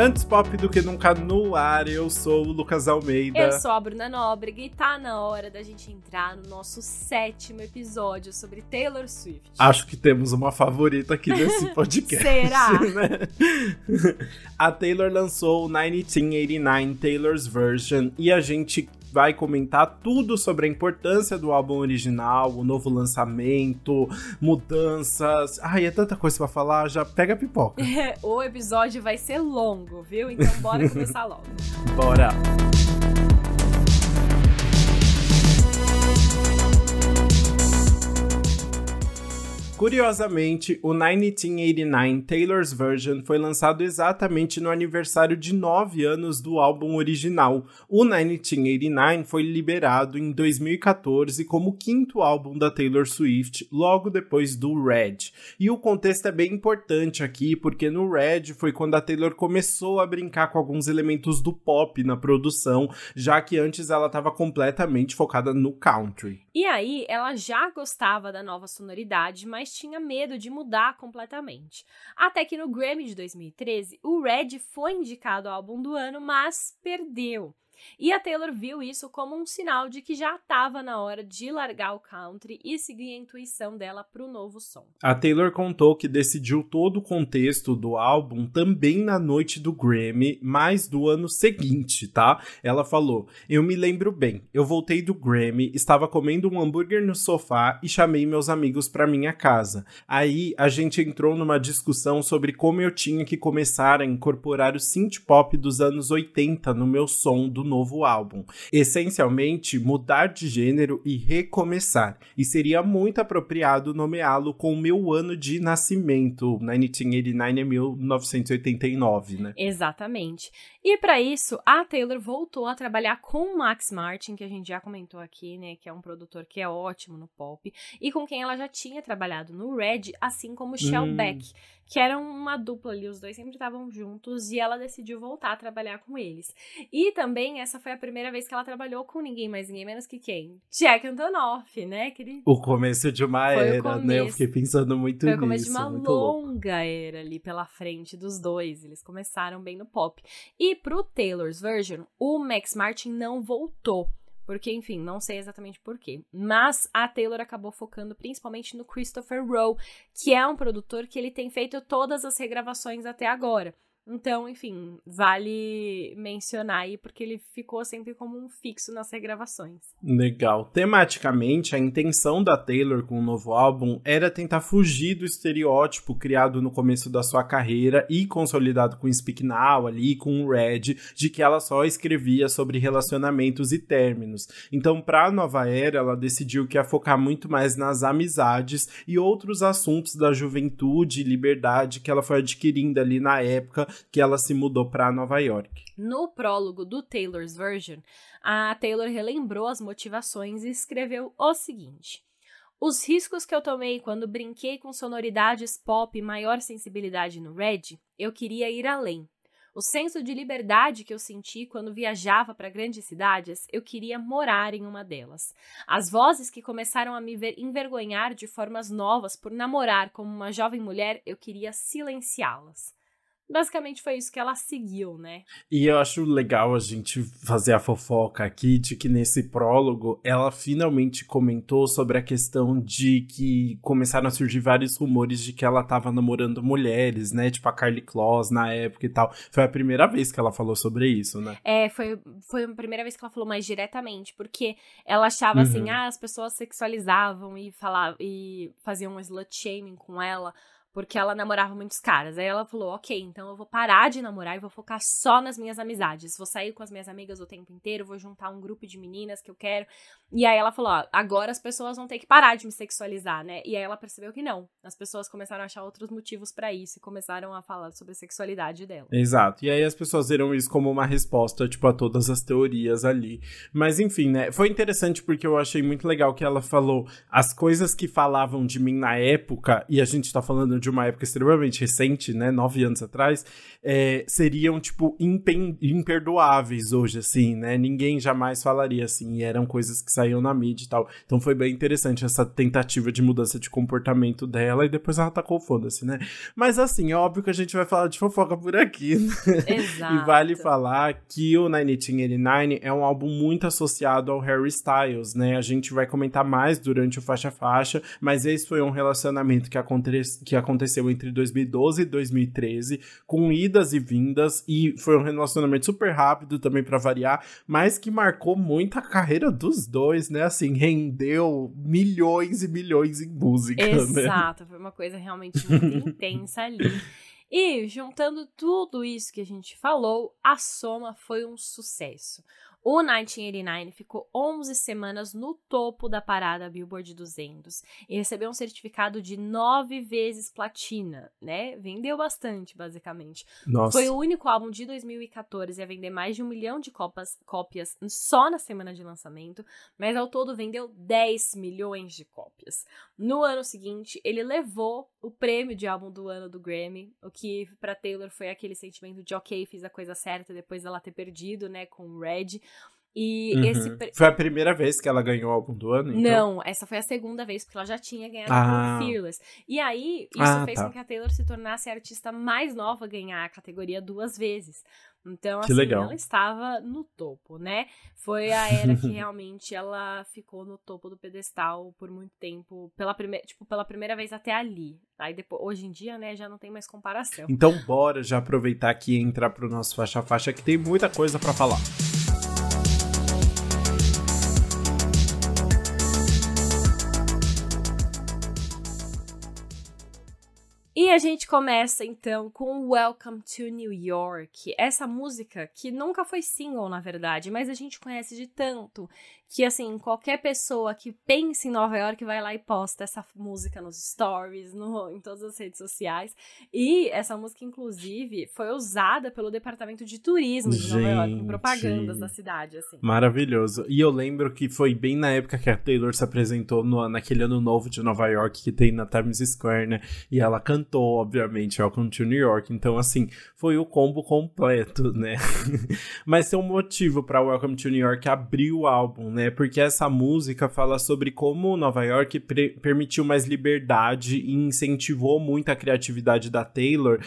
Antes pop do que nunca no ar, eu sou o Lucas Almeida. Eu sou a Bruna Nóbrega e tá na hora da gente entrar no nosso sétimo episódio sobre Taylor Swift. Acho que temos uma favorita aqui nesse podcast. Será? Né? A Taylor lançou o 1989 Taylor's Version e a gente vai comentar tudo sobre a importância do álbum original, o novo lançamento, mudanças. Ai, é tanta coisa para falar, já pega a pipoca. o episódio vai ser longo, viu? Então bora começar logo. bora. Curiosamente, o 1989 Taylor's Version foi lançado exatamente no aniversário de 9 anos do álbum original. O 1989 foi liberado em 2014 como o quinto álbum da Taylor Swift, logo depois do Red. E o contexto é bem importante aqui, porque no Red foi quando a Taylor começou a brincar com alguns elementos do pop na produção, já que antes ela estava completamente focada no country. E aí, ela já gostava da nova sonoridade, mas tinha medo de mudar completamente. Até que no Grammy de 2013, o Red foi indicado ao álbum do ano, mas perdeu. E a Taylor viu isso como um sinal de que já estava na hora de largar o country e seguir a intuição dela para o novo som. A Taylor contou que decidiu todo o contexto do álbum também na noite do Grammy, mas do ano seguinte, tá? Ela falou: Eu me lembro bem, eu voltei do Grammy, estava comendo um hambúrguer no sofá e chamei meus amigos para minha casa. Aí a gente entrou numa discussão sobre como eu tinha que começar a incorporar o synth pop dos anos 80 no meu som do novo álbum. Essencialmente, mudar de gênero e recomeçar. E seria muito apropriado nomeá-lo com o meu ano de nascimento. 1989 é 1989, né? Exatamente. E para isso, a Taylor voltou a trabalhar com o Max Martin, que a gente já comentou aqui, né, que é um produtor que é ótimo no pop, e com quem ela já tinha trabalhado no Red, assim como o Shell hum. Beck, que eram uma dupla ali, os dois sempre estavam juntos e ela decidiu voltar a trabalhar com eles. E também essa foi a primeira vez que ela trabalhou com ninguém mais, ninguém menos que quem? Jack Antonoff, né? Aquele... O começo de uma foi era, começo... né? Eu fiquei pensando muito foi nisso. Foi o começo de uma longa louco. era ali pela frente dos dois. Eles começaram bem no pop. E pro Taylor's version, o Max Martin não voltou. Porque, enfim, não sei exatamente porquê. Mas a Taylor acabou focando principalmente no Christopher Rowe, que é um produtor que ele tem feito todas as regravações até agora. Então, enfim, vale mencionar aí porque ele ficou sempre como um fixo nas regravações. Legal. Tematicamente, a intenção da Taylor com o novo álbum era tentar fugir do estereótipo criado no começo da sua carreira e consolidado com Speak Now ali, com o Red, de que ela só escrevia sobre relacionamentos e términos. Então, para a nova era, ela decidiu que ia focar muito mais nas amizades e outros assuntos da juventude e liberdade que ela foi adquirindo ali na época que ela se mudou para Nova York. No prólogo do Taylor's Version, a Taylor relembrou as motivações e escreveu o seguinte: Os riscos que eu tomei quando brinquei com sonoridades pop e maior sensibilidade no Red, eu queria ir além. O senso de liberdade que eu senti quando viajava para grandes cidades, eu queria morar em uma delas. As vozes que começaram a me envergonhar de formas novas por namorar como uma jovem mulher, eu queria silenciá-las. Basicamente foi isso que ela seguiu, né? E eu acho legal a gente fazer a fofoca aqui de que nesse prólogo ela finalmente comentou sobre a questão de que começaram a surgir vários rumores de que ela tava namorando mulheres, né? Tipo a Carly Claus na época e tal. Foi a primeira vez que ela falou sobre isso, né? É, foi, foi a primeira vez que ela falou mais diretamente, porque ela achava assim, uhum. assim, ah, as pessoas sexualizavam e falavam e faziam um slut shaming com ela porque ela namorava muitos caras. Aí ela falou: ok, então eu vou parar de namorar e vou focar só nas minhas amizades. Vou sair com as minhas amigas o tempo inteiro, vou juntar um grupo de meninas que eu quero. E aí ela falou: ó, agora as pessoas vão ter que parar de me sexualizar, né? E aí ela percebeu que não. As pessoas começaram a achar outros motivos para isso e começaram a falar sobre a sexualidade dela. Exato. E aí as pessoas viram isso como uma resposta, tipo, a todas as teorias ali. Mas enfim, né? Foi interessante porque eu achei muito legal que ela falou as coisas que falavam de mim na época, e a gente tá falando de de uma época extremamente recente, né, nove anos atrás, é, seriam, tipo, imperdoáveis hoje, assim, né? Ninguém jamais falaria assim, e eram coisas que saíam na mídia e tal. Então foi bem interessante essa tentativa de mudança de comportamento dela, e depois ela tacou foda-se, né? Mas assim, é óbvio que a gente vai falar de fofoca por aqui, né? Exato. e vale falar que o 1989 é um álbum muito associado ao Harry Styles, né? A gente vai comentar mais durante o Faixa Faixa, mas esse foi um relacionamento que, aconte que aconteceu entre 2012 e 2013, com idas e vindas, e foi um relacionamento super rápido também para variar, mas que marcou muito a carreira dos dois, né? Assim, rendeu milhões e milhões em música, né? Exato, né? foi uma coisa realmente muito intensa ali. E juntando tudo isso que a gente falou, a soma foi um sucesso. O 1989 ficou 11 semanas no topo da parada Billboard 200 e recebeu um certificado de 9 vezes platina, né? Vendeu bastante, basicamente. Nossa. Foi o único álbum de 2014 a vender mais de um milhão de copas, cópias só na semana de lançamento, mas ao todo vendeu 10 milhões de cópias. No ano seguinte, ele levou o prêmio de álbum do ano do Grammy, o que para Taylor foi aquele sentimento de ok, fiz a coisa certa depois dela ter perdido, né, com o Red. E uhum. esse. Foi a primeira vez que ela ganhou o álbum do ano? Então? Não, essa foi a segunda vez, porque ela já tinha ganhado ah. com Fearless. E aí, isso ah, fez tá. com que a Taylor se tornasse a artista mais nova a ganhar a categoria duas vezes. Então, que assim, legal. ela estava no topo, né? Foi a era que realmente ela ficou no topo do pedestal por muito tempo, pela primeira, tipo, pela primeira vez até ali. Aí depois, hoje em dia, né, já não tem mais comparação. Então, bora já aproveitar aqui e entrar pro nosso faixa faixa que tem muita coisa para falar. E a gente começa então com Welcome to New York, essa música que nunca foi single, na verdade, mas a gente conhece de tanto que assim, qualquer pessoa que pense em Nova York vai lá e posta essa música nos stories, no, em todas as redes sociais. E essa música, inclusive, foi usada pelo Departamento de Turismo de Gente, Nova York, em propagandas da cidade, assim. Maravilhoso. E eu lembro que foi bem na época que a Taylor se apresentou no, naquele ano novo de Nova York que tem na Times Square, né? E ela cantou, obviamente, Welcome to New York. Então, assim, foi o combo completo, né? Mas tem um motivo para Welcome to New York abrir o álbum, né? Porque essa música fala sobre como Nova York permitiu mais liberdade e incentivou muito a criatividade da Taylor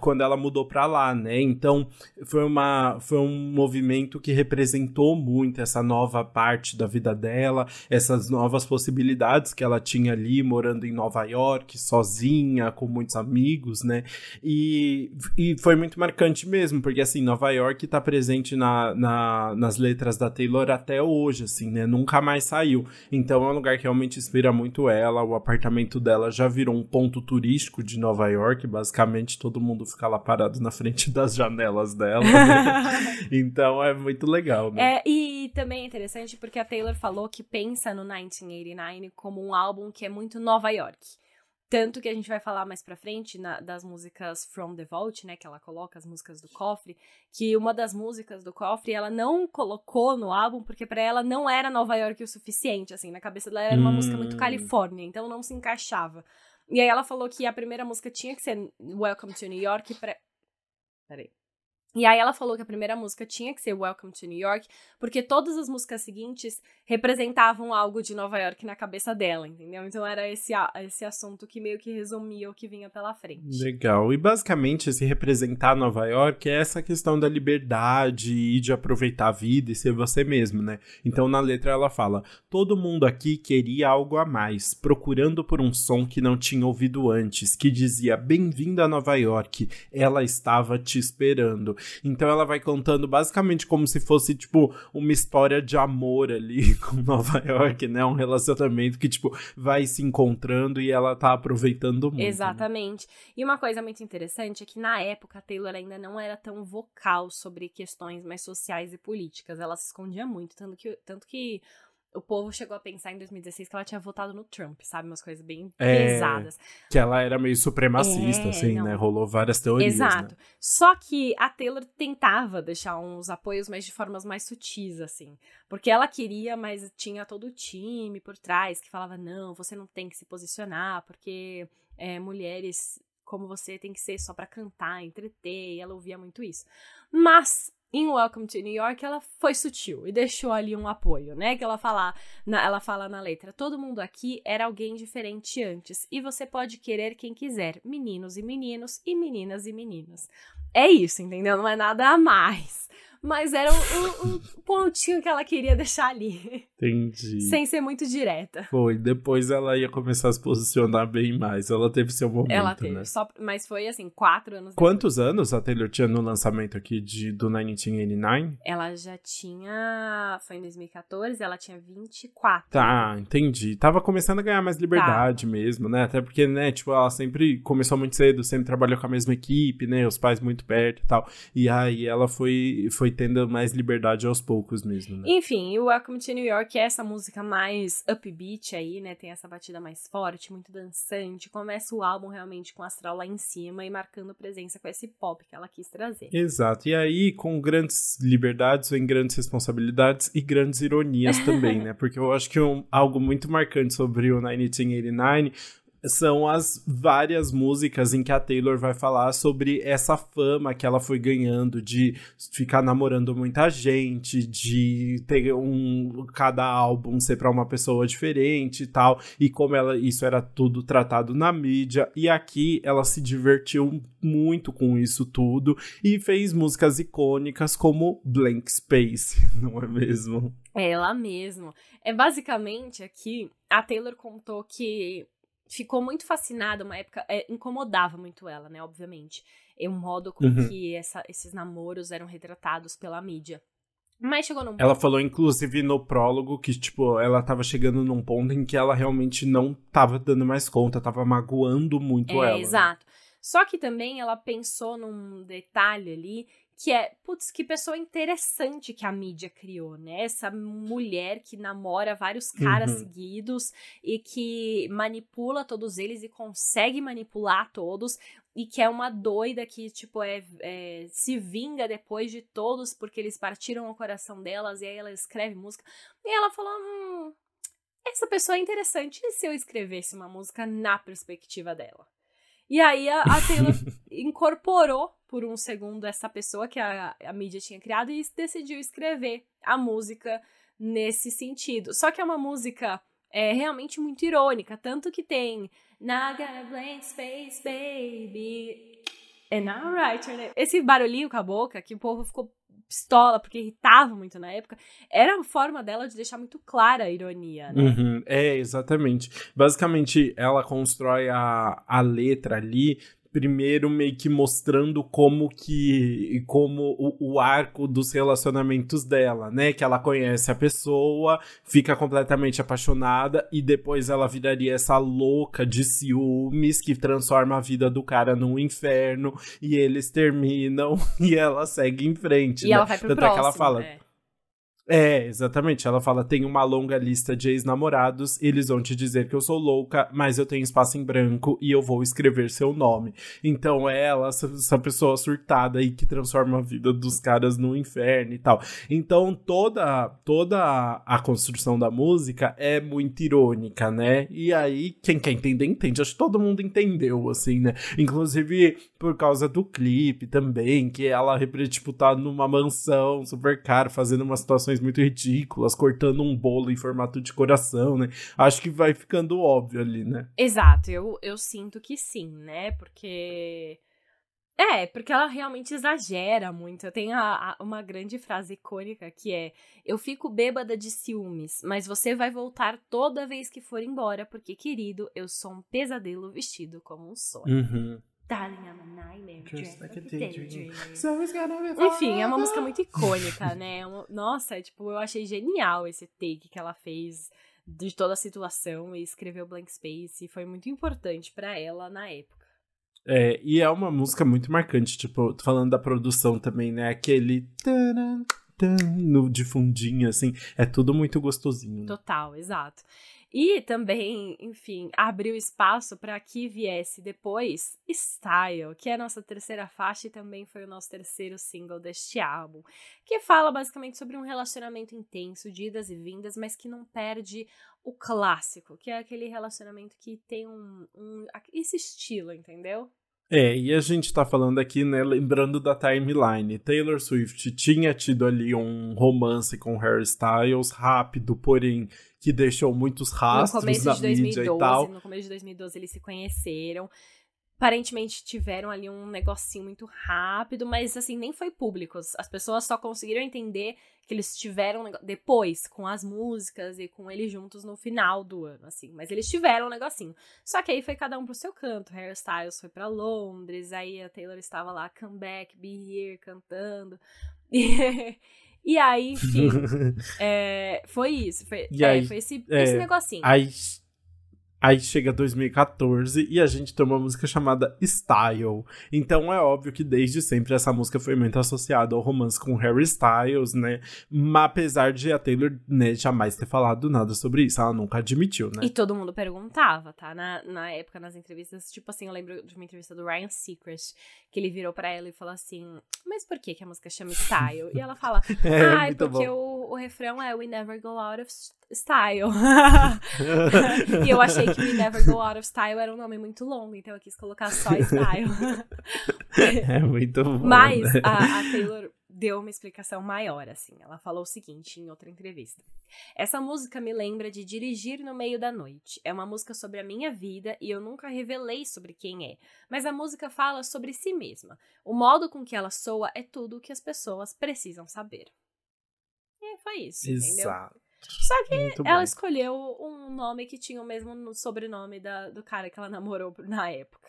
quando ela mudou para lá, né? Então, foi, uma, foi um movimento que representou muito essa nova parte da vida dela, essas novas possibilidades que ela tinha ali morando em Nova York, sozinha, com muitos amigos, né? E, e foi muito marcante mesmo, porque assim, Nova York tá presente na, na, nas letras da Taylor até hoje hoje, assim, né? Nunca mais saiu. Então é um lugar que realmente inspira muito ela. O apartamento dela já virou um ponto turístico de Nova York. Basicamente, todo mundo fica lá parado na frente das janelas dela. Né? então é muito legal, né? É, e também é interessante porque a Taylor falou que pensa no 1989 como um álbum que é muito Nova York. Tanto que a gente vai falar mais pra frente na, das músicas From the Vault, né? Que ela coloca as músicas do cofre. Que uma das músicas do cofre ela não colocou no álbum porque para ela não era Nova York o suficiente. Assim, na cabeça dela era uma hum. música muito hum. Califórnia, então não se encaixava. E aí ela falou que a primeira música tinha que ser Welcome to New York pra. Peraí. E aí ela falou que a primeira música tinha que ser Welcome to New York, porque todas as músicas seguintes representavam algo de Nova York na cabeça dela, entendeu? Então era esse, esse assunto que meio que resumia o que vinha pela frente. Legal. E basicamente esse representar Nova York é essa questão da liberdade e de aproveitar a vida e ser você mesmo, né? Então na letra ela fala: "Todo mundo aqui queria algo a mais, procurando por um som que não tinha ouvido antes, que dizia: "Bem-vindo a Nova York, ela estava te esperando". Então ela vai contando basicamente como se fosse, tipo, uma história de amor ali com Nova York, né? Um relacionamento que, tipo, vai se encontrando e ela tá aproveitando muito. Né? Exatamente. Né? E uma coisa muito interessante é que na época a Taylor ainda não era tão vocal sobre questões mais sociais e políticas. Ela se escondia muito, tanto que, tanto que o povo chegou a pensar em 2016 que ela tinha votado no Trump, sabe? Umas coisas bem é, pesadas. Que ela era meio supremacista, é, assim, né? não. né? Rolou várias teorias. Exato. Né? Só que a Taylor tentava deixar uns apoios, mas de formas mais sutis, assim. Porque ela queria, mas tinha todo o time por trás que falava: não, você não tem que se posicionar, porque é, mulheres como você tem que ser só para cantar, entreter, e ela ouvia muito isso. Mas em Welcome to New York, ela foi sutil e deixou ali um apoio, né? Que ela fala, na, ela fala na letra: todo mundo aqui era alguém diferente antes, e você pode querer quem quiser, meninos e meninos, e meninas e meninas. É isso, entendeu? Não é nada a mais mas era um, um, pontinho que ela queria deixar ali. Entendi. Sem ser muito direta. Foi, depois ela ia começar a se posicionar bem mais. Ela teve seu momento, ela teve, né? Só, mas foi assim, quatro anos Quantos depois. anos a Taylor tinha no lançamento aqui de, do 1989? Ela já tinha, foi em 2014, ela tinha 24. Tá, entendi. Tava começando a ganhar mais liberdade mesmo, né? Até porque, né, tipo, ela sempre começou muito cedo, sempre trabalhou com a mesma equipe, né? Os pais muito perto e tal. E aí ela foi, foi tendo mais liberdade aos poucos mesmo, né? Enfim, o Welcome to New York é essa música mais upbeat aí, né? Tem essa batida mais forte, muito dançante. Começa o álbum realmente com o astral lá em cima e marcando presença com esse pop que ela quis trazer. Exato. E aí, com grandes liberdades, vem grandes responsabilidades e grandes ironias também, né? Porque eu acho que um, algo muito marcante sobre o 1989 são as várias músicas em que a Taylor vai falar sobre essa fama que ela foi ganhando de ficar namorando muita gente, de ter um cada álbum ser para uma pessoa diferente e tal, e como ela isso era tudo tratado na mídia. E aqui ela se divertiu muito com isso tudo e fez músicas icônicas como Blank Space, não é mesmo? É ela mesmo. É basicamente aqui a Taylor contou que ficou muito fascinada, uma época, é, incomodava muito ela, né, obviamente. O modo com uhum. que essa, esses namoros eram retratados pela mídia. Mas chegou num Ela falou, inclusive, no prólogo que, tipo, ela tava chegando num ponto em que ela realmente não tava dando mais conta, tava magoando muito é, ela. Exato. Só que também ela pensou num detalhe ali que é, putz, que pessoa interessante que a mídia criou, né? Essa mulher que namora vários caras uhum. seguidos e que manipula todos eles e consegue manipular todos e que é uma doida que, tipo, é, é, se vinga depois de todos porque eles partiram o coração delas e aí ela escreve música. E ela falou, hum, essa pessoa é interessante. E se eu escrevesse uma música na perspectiva dela? E aí a, a Taylor incorporou por um segundo essa pessoa que a, a mídia tinha criado e decidiu escrever a música nesse sentido. Só que é uma música é, realmente muito irônica, tanto que tem Naga blank space, baby. And alright, esse barulhinho com a boca que o povo ficou pistola, porque irritava muito na época, era a forma dela de deixar muito clara a ironia, né? Uhum, é, exatamente. Basicamente, ela constrói a, a letra ali primeiro meio que mostrando como que como o, o, arco dos relacionamentos dela, né? Que ela conhece a pessoa, fica completamente apaixonada e depois ela viraria essa louca de ciúmes que transforma a vida do cara num inferno e eles terminam e ela segue em frente. E né? ela vai pro Tanto próximo, é que ela fala. É. É, exatamente. Ela fala: tem uma longa lista de ex-namorados, eles vão te dizer que eu sou louca, mas eu tenho espaço em branco e eu vou escrever seu nome. Então é ela, essa pessoa surtada aí que transforma a vida dos caras no inferno e tal. Então toda, toda a construção da música é muito irônica, né? E aí, quem quer entender, entende. Acho que todo mundo entendeu, assim, né? Inclusive por causa do clipe também, que ela, tipo, tá numa mansão super cara, fazendo umas muito ridículas, cortando um bolo em formato de coração, né? Acho que vai ficando óbvio ali, né? Exato, eu, eu sinto que sim, né? Porque. É, porque ela realmente exagera muito. Eu tenho a, a, uma grande frase icônica que é: Eu fico bêbada de ciúmes, mas você vai voltar toda vez que for embora, porque, querido, eu sou um pesadelo vestido como um sonho. Uhum. Darling, I'm a nightmare. Enfim, é uma música muito icônica, né? Nossa, é, tipo, eu achei genial esse take que ela fez de toda a situação e escreveu Blank Space e foi muito importante para ela na época. É, e é uma música muito marcante, tipo, falando da produção também, né? Aquele no, de fundinho, assim. É tudo muito gostosinho. Né? Total, exato. E também, enfim, abriu espaço para que viesse depois Style, que é a nossa terceira faixa e também foi o nosso terceiro single deste álbum, que fala basicamente sobre um relacionamento intenso, de idas e vindas, mas que não perde o clássico, que é aquele relacionamento que tem um, um esse estilo, entendeu? É, e a gente tá falando aqui, né, lembrando da timeline. Taylor Swift tinha tido ali um romance com Harry Styles, rápido, porém que deixou muitos rastros no começo de 2012, e tal. No começo de 2012 eles se conheceram. Aparentemente tiveram ali um negocinho muito rápido, mas assim, nem foi público. As pessoas só conseguiram entender que eles tiveram depois, com as músicas e com eles juntos no final do ano, assim. Mas eles tiveram um negocinho. Só que aí foi cada um pro seu canto. Harry Styles foi para Londres, aí a Taylor estava lá, Come Back, Be Here, cantando. E aí, enfim, é, foi isso. Foi, é, aí, foi esse, é, esse negocinho. Aí Aí chega 2014 e a gente tem uma música chamada Style. Então é óbvio que desde sempre essa música foi muito associada ao romance com Harry Styles, né? Mas apesar de a Taylor né, jamais ter falado nada sobre isso, ela nunca admitiu, né? E todo mundo perguntava, tá? Na, na época, nas entrevistas, tipo assim, eu lembro de uma entrevista do Ryan Seacrest, que ele virou para ela e falou assim: Mas por que, que a música chama Style? e ela fala: é, Ah, é porque o, o refrão é We Never Go Out of Style. e eu achei que We Never Go Out of Style era um nome muito longo, então eu quis colocar só Style. é muito bom. Mas né? a, a Taylor deu uma explicação maior, assim. Ela falou o seguinte em outra entrevista. Essa música me lembra de dirigir no meio da noite. É uma música sobre a minha vida e eu nunca revelei sobre quem é. Mas a música fala sobre si mesma. O modo com que ela soa é tudo o que as pessoas precisam saber. E foi isso, Exato. entendeu? Só que Muito ela bom. escolheu um nome que tinha o mesmo sobrenome da, do cara que ela namorou na época.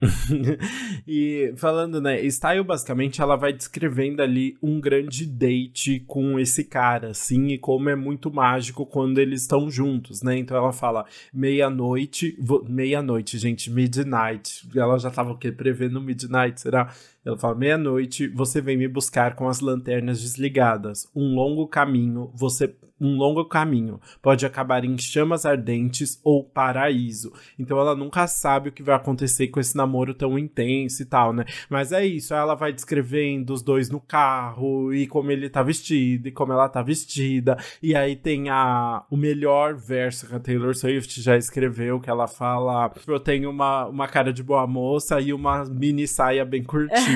e falando, né, Style basicamente ela vai descrevendo ali um grande date com esse cara, assim, e como é muito mágico quando eles estão juntos, né? Então ela fala meia-noite, meia-noite, gente, midnight. Ela já tava o quê? Prevendo midnight, será? Ela fala: meia-noite, você vem me buscar com as lanternas desligadas. Um longo caminho, você. Um longo caminho pode acabar em chamas ardentes ou paraíso. Então ela nunca sabe o que vai acontecer com esse namoro tão intenso e tal, né? Mas é isso, ela vai descrevendo os dois no carro e como ele tá vestido e como ela tá vestida. E aí tem a, o melhor verso que a Taylor Swift já escreveu, que ela fala: Eu tenho uma, uma cara de boa moça e uma mini saia bem curtinha.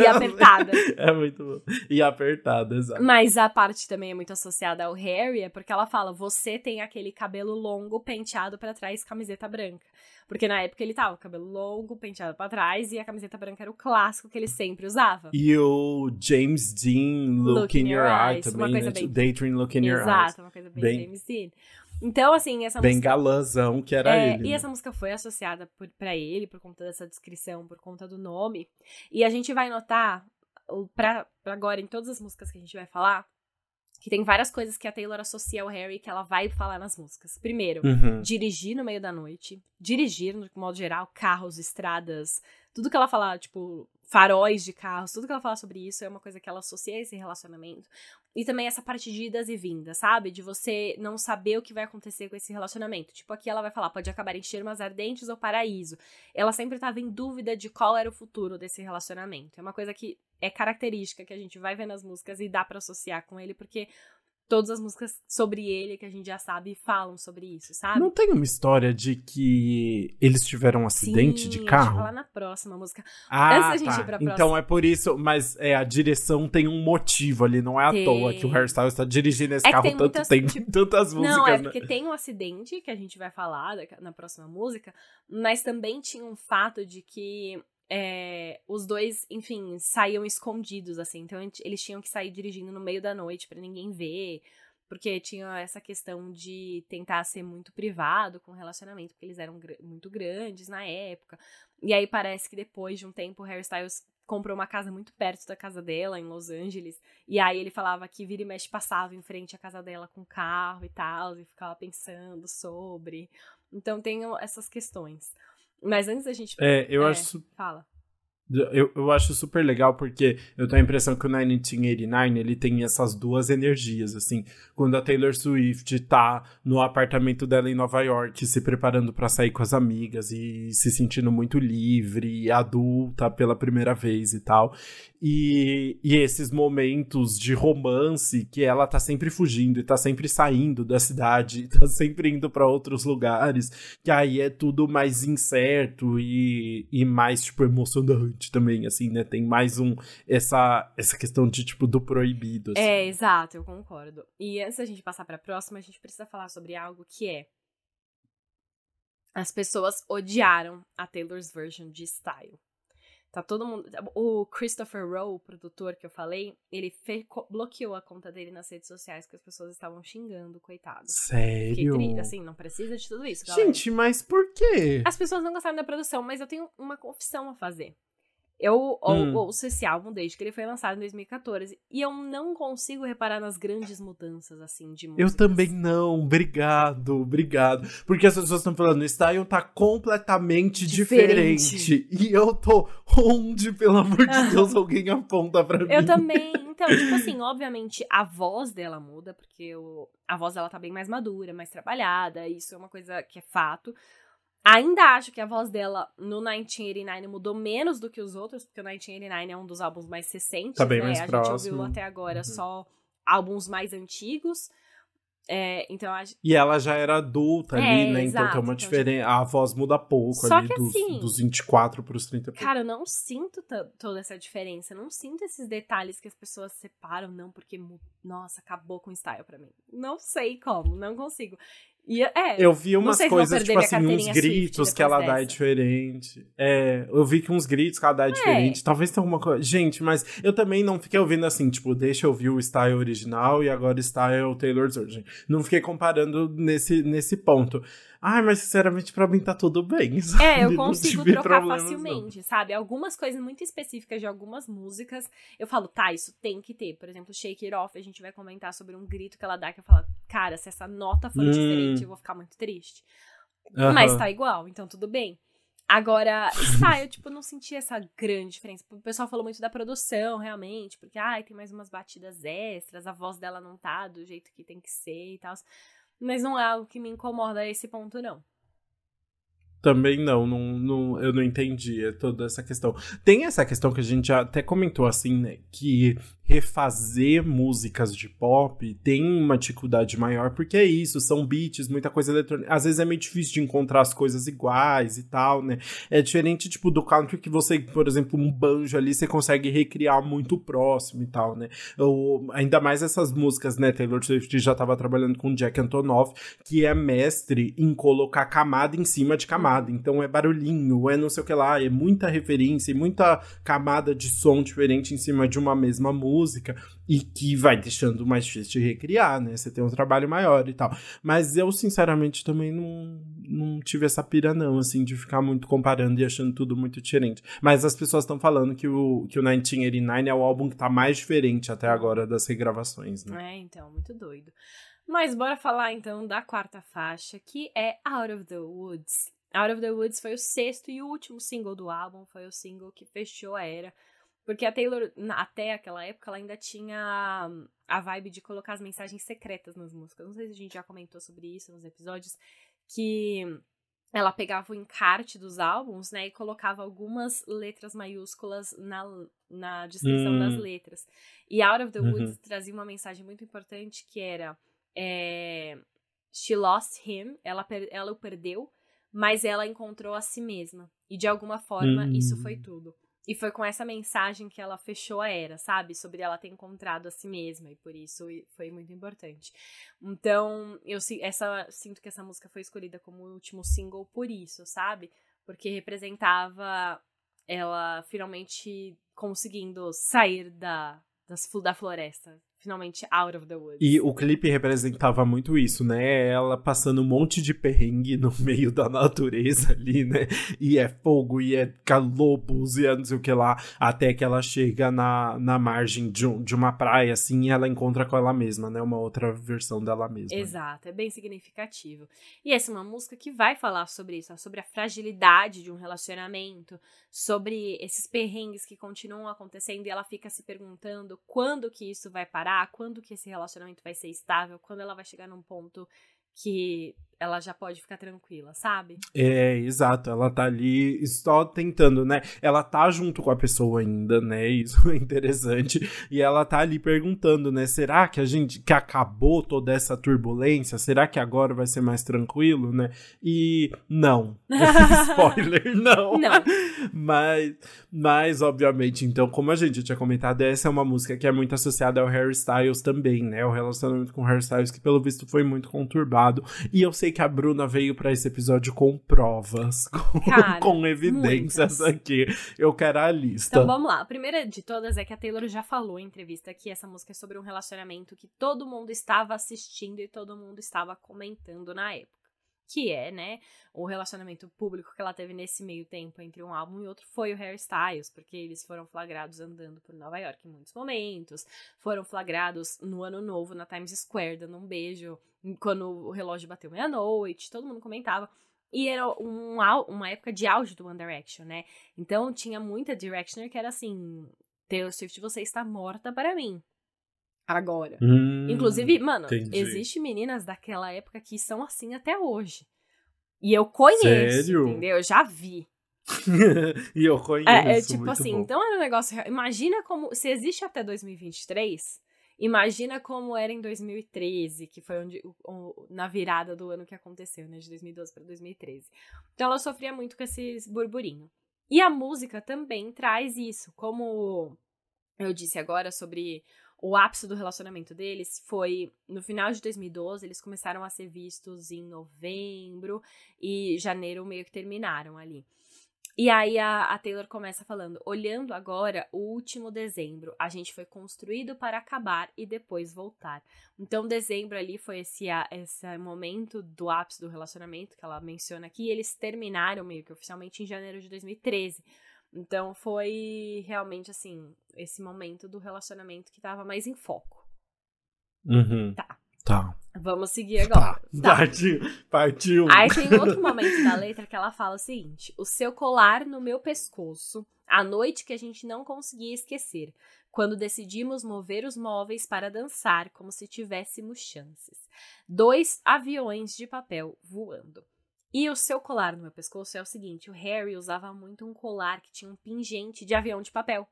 E apertada. É muito bom. E apertada, exato. Mas a parte também é muito associada ao Harry, é porque ela fala: você tem aquele cabelo longo penteado para trás, camiseta branca. Porque na época ele tava com cabelo longo, penteado para trás, e a camiseta branca era o clássico que ele sempre usava. E o James Dean Look, look in, Your, Eye, também, uma coisa né? bem... Daydream Look in Your Eyes. Exato, uma coisa bem, bem... James Dean. Então, assim, essa Bem música. Galãzão que era é, ele. E né? essa música foi associada por, pra ele, por conta dessa descrição, por conta do nome. E a gente vai notar, pra, pra agora, em todas as músicas que a gente vai falar, que tem várias coisas que a Taylor associa ao Harry que ela vai falar nas músicas. Primeiro, uhum. dirigir no meio da noite. Dirigir, no modo geral, carros, estradas, tudo que ela fala, tipo, faróis de carros, tudo que ela fala sobre isso é uma coisa que ela associa a esse relacionamento. E também essa parte de idas e vindas, sabe? De você não saber o que vai acontecer com esse relacionamento. Tipo, aqui ela vai falar, pode acabar em chamas ardentes ou paraíso. Ela sempre estava em dúvida de qual era o futuro desse relacionamento. É uma coisa que é característica que a gente vai ver nas músicas e dá para associar com ele, porque todas as músicas sobre ele que a gente já sabe falam sobre isso, sabe? Não tem uma história de que eles tiveram um acidente Sim, de carro? A gente falar na próxima música. Ah, Antes da gente tá. ir pra próxima. Então é por isso, mas é, a direção tem um motivo ali, não é tem. à toa que o hairstyle está dirigindo esse é carro tanto muitas, tempo, tipo, tantas músicas. Não, é né? porque tem um acidente que a gente vai falar na próxima música, mas também tinha um fato de que é, os dois, enfim, saíam escondidos, assim. Então eles tinham que sair dirigindo no meio da noite para ninguém ver. Porque tinha essa questão de tentar ser muito privado com o relacionamento, porque eles eram gr muito grandes na época. E aí parece que depois de um tempo o Harry Styles comprou uma casa muito perto da casa dela, em Los Angeles. E aí ele falava que vira e mexe passava em frente à casa dela com carro e tal, e ficava pensando sobre. Então tem essas questões. Mas antes da gente. É, eu é, acho. Fala. Eu, eu acho super legal porque eu tenho a impressão que o 1989 ele tem essas duas energias, assim. Quando a Taylor Swift tá no apartamento dela em Nova York, se preparando para sair com as amigas e se sentindo muito livre adulta pela primeira vez e tal. E, e esses momentos de romance que ela tá sempre fugindo e tá sempre saindo da cidade, tá sempre indo para outros lugares, que aí é tudo mais incerto e, e mais, tipo, emocionante também, assim, né? Tem mais um, essa, essa questão de, tipo, do proibido. Assim. É, exato, eu concordo. E antes da gente passar pra próxima, a gente precisa falar sobre algo que é as pessoas odiaram a Taylor's version de Style. Tá todo mundo. O Christopher Rowe, o produtor que eu falei, ele fe... bloqueou a conta dele nas redes sociais porque as pessoas estavam xingando, coitado. Sério? Assim, não precisa de tudo isso, galera. Gente, mas por quê? As pessoas não gostaram da produção, mas eu tenho uma confissão a fazer. Eu hum. ouço esse álbum desde que ele foi lançado em 2014 e eu não consigo reparar nas grandes mudanças, assim, de música. Eu também não, obrigado, obrigado. Porque as pessoas estão falando, o style tá completamente diferente. diferente. E eu tô onde, pelo amor de Deus, alguém aponta pra mim. Eu também. Então, tipo assim, obviamente a voz dela muda, porque o, a voz dela tá bem mais madura, mais trabalhada, isso é uma coisa que é fato. Ainda acho que a voz dela no 1989 mudou menos do que os outros, porque o 1989 é um dos álbuns mais recentes, tá bem né? Mais a próximo. gente ouviu até agora uhum. só álbuns mais antigos. É, então acho... E ela já era adulta é, ali, né? Exato, então tem uma então, diferença. A voz muda pouco Só ali, que, dos, assim, dos 24 pros 30 Cara, eu não sinto toda essa diferença. Eu não sinto esses detalhes que as pessoas separam, não, porque, nossa, acabou com o style pra mim. Não sei como, não consigo. E, é, eu vi umas coisas, tipo assim, uns gritos que ela dá é diferente. É, eu vi que uns gritos que ela dá é diferente. Talvez tenha alguma coisa. Gente, mas eu também não fiquei ouvindo assim, tipo, deixa eu ouvir o style original e agora style Taylor's Version. Não fiquei comparando nesse, nesse ponto. Ai, mas sinceramente, pra mim tá tudo bem. Sabe? É, eu consigo trocar facilmente, não. sabe? Algumas coisas muito específicas de algumas músicas, eu falo, tá, isso tem que ter. Por exemplo, Shake It Off, a gente vai comentar sobre um grito que ela dá, que eu falo, cara, se essa nota for hum. diferente, eu vou ficar muito triste. Uhum. Mas tá igual, então tudo bem. Agora, Style, tipo, não senti essa grande diferença. O pessoal falou muito da produção, realmente, porque, ai, tem mais umas batidas extras, a voz dela não tá do jeito que tem que ser e tal. Mas não é algo que me incomoda a esse ponto, não. Também não, não, não, eu não entendi toda essa questão. Tem essa questão que a gente até comentou assim, né? Que refazer músicas de pop tem uma dificuldade maior, porque é isso, são beats, muita coisa eletrônica. Às vezes é meio difícil de encontrar as coisas iguais e tal, né? É diferente, tipo, do country que você, por exemplo, um banjo ali, você consegue recriar muito próximo e tal, né? Ou, ainda mais essas músicas, né? Taylor Swift já estava trabalhando com Jack Antonoff, que é mestre em colocar camada em cima de camada. Então é barulhinho, é não sei o que lá, é muita referência e muita camada de som diferente em cima de uma mesma música e que vai deixando mais difícil de recriar, né? Você tem um trabalho maior e tal. Mas eu, sinceramente, também não, não tive essa pira, não, assim, de ficar muito comparando e achando tudo muito diferente. Mas as pessoas estão falando que o, que o 1989 é o álbum que tá mais diferente até agora das regravações, né? É, então, muito doido. Mas bora falar então da quarta faixa, que é Out of the Woods. Out of the Woods foi o sexto e último single do álbum, foi o single que fechou a era porque a Taylor, até aquela época, ela ainda tinha a vibe de colocar as mensagens secretas nas músicas. Não sei se a gente já comentou sobre isso nos episódios, que ela pegava o encarte dos álbuns, né, e colocava algumas letras maiúsculas na, na descrição hum. das letras. E Out of the uhum. Woods trazia uma mensagem muito importante que era é, She lost him, ela, ela o perdeu, mas ela encontrou a si mesma. E de alguma forma, hum. isso foi tudo. E foi com essa mensagem que ela fechou a era, sabe? Sobre ela ter encontrado a si mesma. E por isso foi muito importante. Então, eu essa, sinto que essa música foi escolhida como o último single por isso, sabe? Porque representava ela finalmente conseguindo sair da, das, da floresta. Finalmente out of the woods. E o clipe representava muito isso, né? Ela passando um monte de perrengue no meio da natureza ali, né? E é fogo, e é lobos, e é não sei o que lá, até que ela chega na, na margem de, um, de uma praia, assim, e ela encontra com ela mesma, né? Uma outra versão dela mesma. Exato, é bem significativo. E essa é uma música que vai falar sobre isso, sobre a fragilidade de um relacionamento, sobre esses perrengues que continuam acontecendo, e ela fica se perguntando quando que isso vai parar, quando que esse relacionamento vai ser estável, quando ela vai chegar num ponto que ela já pode ficar tranquila, sabe? É, exato. Ela tá ali só tentando, né? Ela tá junto com a pessoa ainda, né? Isso é interessante. E ela tá ali perguntando, né? Será que a gente que acabou toda essa turbulência? Será que agora vai ser mais tranquilo, né? E não. Spoiler, não. Não. Mas, mas, obviamente, então, como a gente tinha comentado, essa é uma música que é muito associada ao Harry Styles também, né? O relacionamento com o Harry Styles, que pelo visto foi muito conturbado. E eu sei que a Bruna veio para esse episódio com provas, com, Cara, com evidências muitas. aqui. Eu quero a lista. Então vamos lá. A primeira de todas é que a Taylor já falou em entrevista que essa música é sobre um relacionamento que todo mundo estava assistindo e todo mundo estava comentando na época. Que é, né, o relacionamento público que ela teve nesse meio tempo entre um álbum e outro foi o Harry Styles, porque eles foram flagrados andando por Nova York em muitos momentos, foram flagrados no ano novo na Times Square dando um beijo quando o relógio bateu meia-noite, todo mundo comentava. E era um, uma época de auge do One Direction, né? Então tinha muita Directioner que era assim: Taylor Swift, você está morta para mim. Agora. Hum, Inclusive, mano, entendi. existe meninas daquela época que são assim até hoje. E eu conheço, Sério? entendeu? Eu já vi. e eu conheço. É, é tipo assim, bom. então era um negócio. Imagina como. Se existe até 2023, imagina como era em 2013, que foi onde. o- na virada do ano que aconteceu, né? De 2012 para 2013. Então ela sofria muito com esses burburinho. E a música também traz isso. Como eu disse agora sobre o ápice do relacionamento deles foi no final de 2012, eles começaram a ser vistos em novembro e janeiro meio que terminaram ali. E aí a, a Taylor começa falando: olhando agora o último dezembro, a gente foi construído para acabar e depois voltar. Então, dezembro ali foi esse, esse momento do ápice do relacionamento que ela menciona aqui. Eles terminaram meio que oficialmente em janeiro de 2013. Então foi realmente assim, esse momento do relacionamento que tava mais em foco. Uhum. Tá. Tá. Vamos seguir agora. Tá. Partiu. Partiu. Aí tem outro momento da letra que ela fala o seguinte: o seu colar no meu pescoço, a noite que a gente não conseguia esquecer, quando decidimos mover os móveis para dançar como se tivéssemos chances. Dois aviões de papel voando. E o seu colar no meu pescoço é o seguinte: o Harry usava muito um colar que tinha um pingente de avião de papel.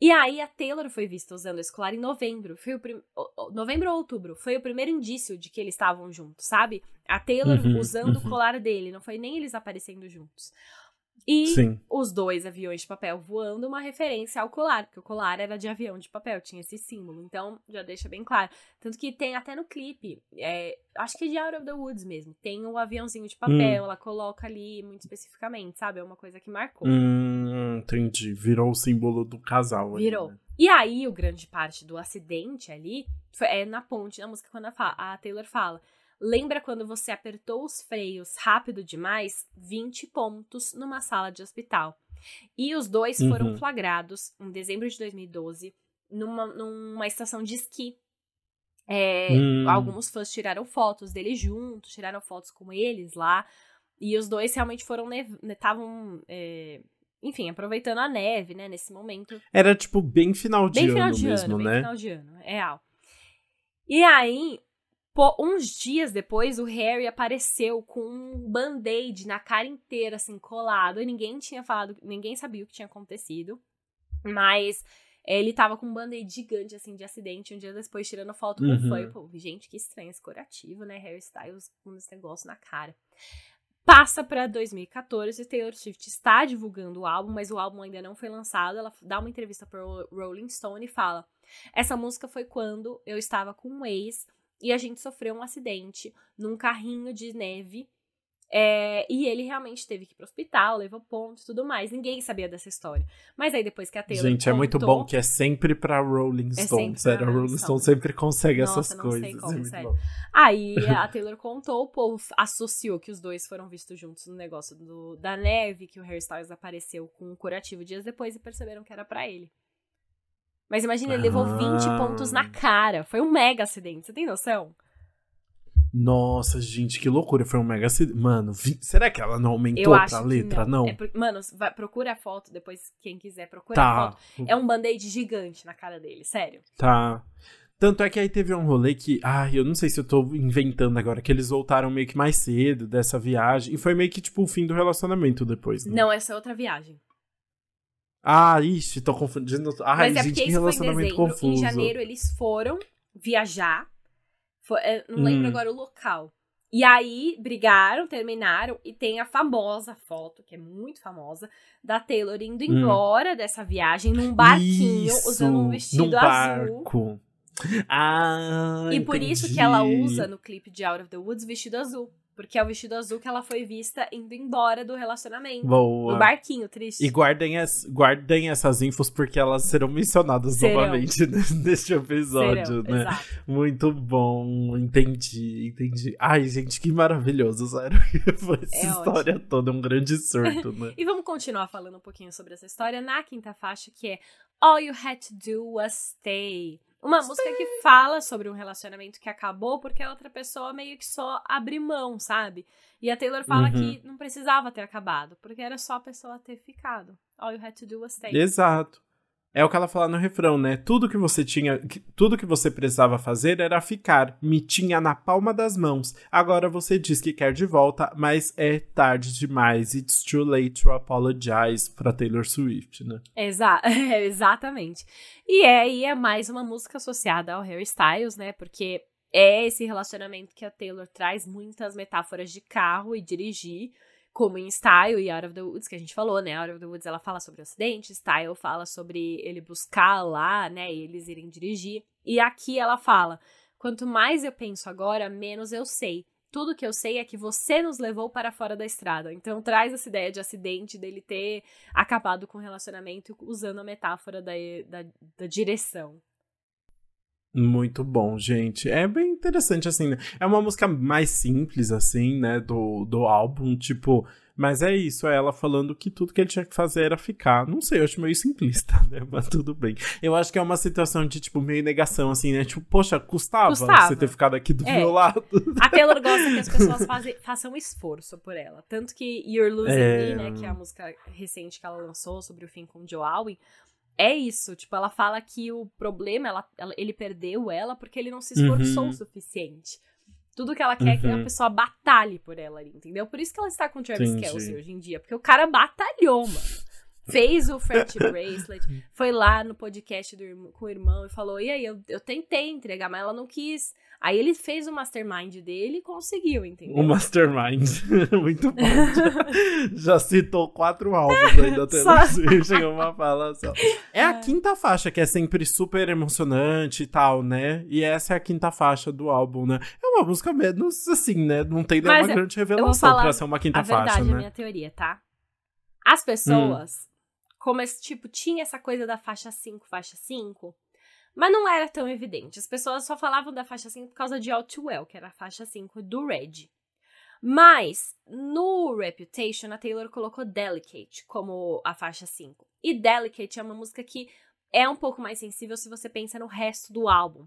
E aí a Taylor foi vista usando esse colar em novembro. Foi o prim... o- o- novembro ou outubro. Foi o primeiro indício de que eles estavam juntos, sabe? A Taylor Uhum, usando o uhum. colar dele. Não foi nem eles aparecendo juntos. E Sim. os dois aviões de papel voando, uma referência ao colar, porque o colar era de avião de papel, tinha esse símbolo. Então, já deixa bem claro. Tanto que tem até no clipe, é, acho que é de Out of the Woods mesmo, tem o aviãozinho de papel, ela coloca ali muito especificamente, sabe? É uma coisa que marcou. Hum, entendi. Virou o símbolo do casal. Virou. né? E aí, o grande parte do acidente ali foi- é na ponte da música quando a, a Taylor fala. Lembra quando você apertou os freios rápido demais? 20 pontos numa sala de hospital. E os dois foram Uhum. flagrados em dezembro de 2012 numa, numa estação de esqui. É, Hum. Alguns fãs tiraram fotos deles juntos, tiraram fotos com eles lá. E os dois realmente foram. Estavam. enfim, aproveitando a neve, né? Nesse momento. Era tipo bem final de Bem ano final de mesmo, ano, bem né? final de ano, é real. E aí, pô, uns dias depois, o Harry apareceu com um band-aid na cara inteira, assim, colado. E ninguém tinha falado, ninguém sabia o que tinha acontecido. Mas ele tava com um band-aid gigante, assim, de acidente. Um dia depois, tirando foto com Uhum. foi. Pô, gente, que estranho esse curativo, né? Harry Styles com esse negócio na cara. Passa pra 2014, Taylor Swift está divulgando o álbum, mas o álbum ainda não foi lançado. Ela dá uma entrevista pro Rolling Stone e fala: Essa música foi quando eu estava com um ex e a gente sofreu um acidente num carrinho de neve É, e ele realmente teve que ir pro hospital, levou ponto e tudo mais. Ninguém sabia dessa história. Mas aí depois que a Taylor. Gente, contou, é muito bom que é sempre pra Rolling É Stone. sempre Sério, a Rolling Stone. Sempre consegue Nossa, essas não sei coisas. como, é sério. Aí a Taylor contou, o povo associou que os dois foram vistos juntos no negócio do, da neve, que o Harry Styles apareceu com um curativo dias depois e perceberam que era pra ele. Mas imagina, ele levou 20 Ah. pontos na cara. Foi um mega acidente, você tem noção? Nossa, gente, que loucura. Foi um mega acidente. Mano, vi- será que ela não aumentou que letra? não. Não. É por- Mano, vai- procura a foto, depois quem quiser, procura a Tá, foto. É um band-aid gigante na cara dele, sério. tá. Tanto é que aí teve um rolê que, ai, eu não sei se eu tô inventando agora, que eles voltaram meio que mais cedo dessa viagem. E foi meio que tipo o fim do relacionamento depois, né? Não, essa é outra viagem. Ah, ixi, tô confundindo. Ai, Mas é gente, porque que isso foi em relacionamento dezembro. confuso. Em janeiro eles foram viajar. Foi- é, não lembro Hum. agora o local. E aí brigaram, terminaram e tem a famosa foto, que é muito famosa, da Taylor indo Hum. embora dessa viagem num barquinho, Isso, usando um vestido num azul. barco. Ah, E por isso entendi. que ela usa no clipe de Out of the Woods vestido azul. Porque é o vestido azul que ela foi vista indo embora do relacionamento. Boa. No barquinho, triste. E guardem, as, guardem essas infos porque elas serão mencionadas Serão. novamente neste episódio, Serão, né? exato. Muito bom, entendi, entendi. Ai, gente, que maravilhoso, sério. Foi essa É história toda, um grande surto, né? E vamos continuar falando um pouquinho sobre essa história na quinta faixa, que é All You Had to Do Was Stay. Uma música que fala sobre um relacionamento que acabou porque a outra pessoa meio que só abre mão, sabe? E a Taylor fala Uhum. que não precisava ter acabado, porque era só a pessoa ter ficado. All You Had to Do Was Stay. Exato. É o que ela fala no refrão, né? Tudo que você tinha, que- tudo que você precisava fazer era ficar. Me tinha na palma das mãos. Agora você diz que quer de volta, mas é tarde demais. It's too late to apologize pra Taylor Swift, né? Exa é, exatamente. E é, e é mais uma música associada ao Harry Styles, né? Porque é esse relacionamento que a Taylor traz muitas metáforas de carro e dirigir, como em Style e Out of the Woods, que a gente falou, né? Out of the Woods ela fala sobre o acidente, Style fala sobre ele buscar lá, né? E eles irem dirigir. E aqui ela fala: quanto mais eu penso agora, menos eu sei. Tudo que eu sei é que você nos levou para fora da estrada. Então traz essa ideia de acidente, dele ter acabado com o relacionamento usando a metáfora da, da, da direção. Muito bom, gente. É bem interessante, assim, né? É uma música mais simples, assim, né? Do, do álbum, tipo. Mas é isso, é ela falando que tudo que ele tinha que fazer era ficar. Não sei, eu acho meio simplista, né? Mas tudo bem. Eu acho que é uma situação de, tipo, meio negação, assim, né? Tipo, poxa, custava, Custava. você ter ficado aqui do É. meu lado. A Taylor gosta que as pessoas fazem, façam esforço por ela. Tanto que You're Losing É. Me, né, que é a música recente que ela lançou sobre o fim com Joe Alwyn, é isso. Tipo, ela fala que o problema, ela, ela- ele perdeu ela porque ele não se esforçou Uhum. o suficiente. Tudo que ela quer é que a Uhum. pessoa batalhe por ela ali, entendeu? Por isso que ela está com o Travis Entendi. Kelsey hoje em dia. Porque o cara batalhou, mano. Fez o Friendship Bracelet, foi lá no podcast do com o irmão e falou: e aí, eu, eu tentei entregar, mas ela não quis. Aí ele fez o mastermind dele e conseguiu, entendeu? O Mastermind. Muito bom. Já, já citou quatro álbuns aí da Taylor Swift. Chegou uma fala só. É a quinta faixa, que é sempre super emocionante e tal, né? E essa é a quinta faixa do álbum, né? É uma música menos assim, né? Não tem nenhuma Mas eu- grande revelação pra ser uma quinta a verdade faixa, é a né? minha teoria, tá? As pessoas, como esse tipo, tinha essa coisa da faixa 5, faixa 5, mas não era tão evidente. As pessoas só falavam da faixa 5 por causa de All Too Well, que era a faixa 5 do Red. Mas, no Reputation, a Taylor colocou Delicate como a faixa 5. E Delicate é uma música que é um pouco mais sensível se você pensa no resto do álbum.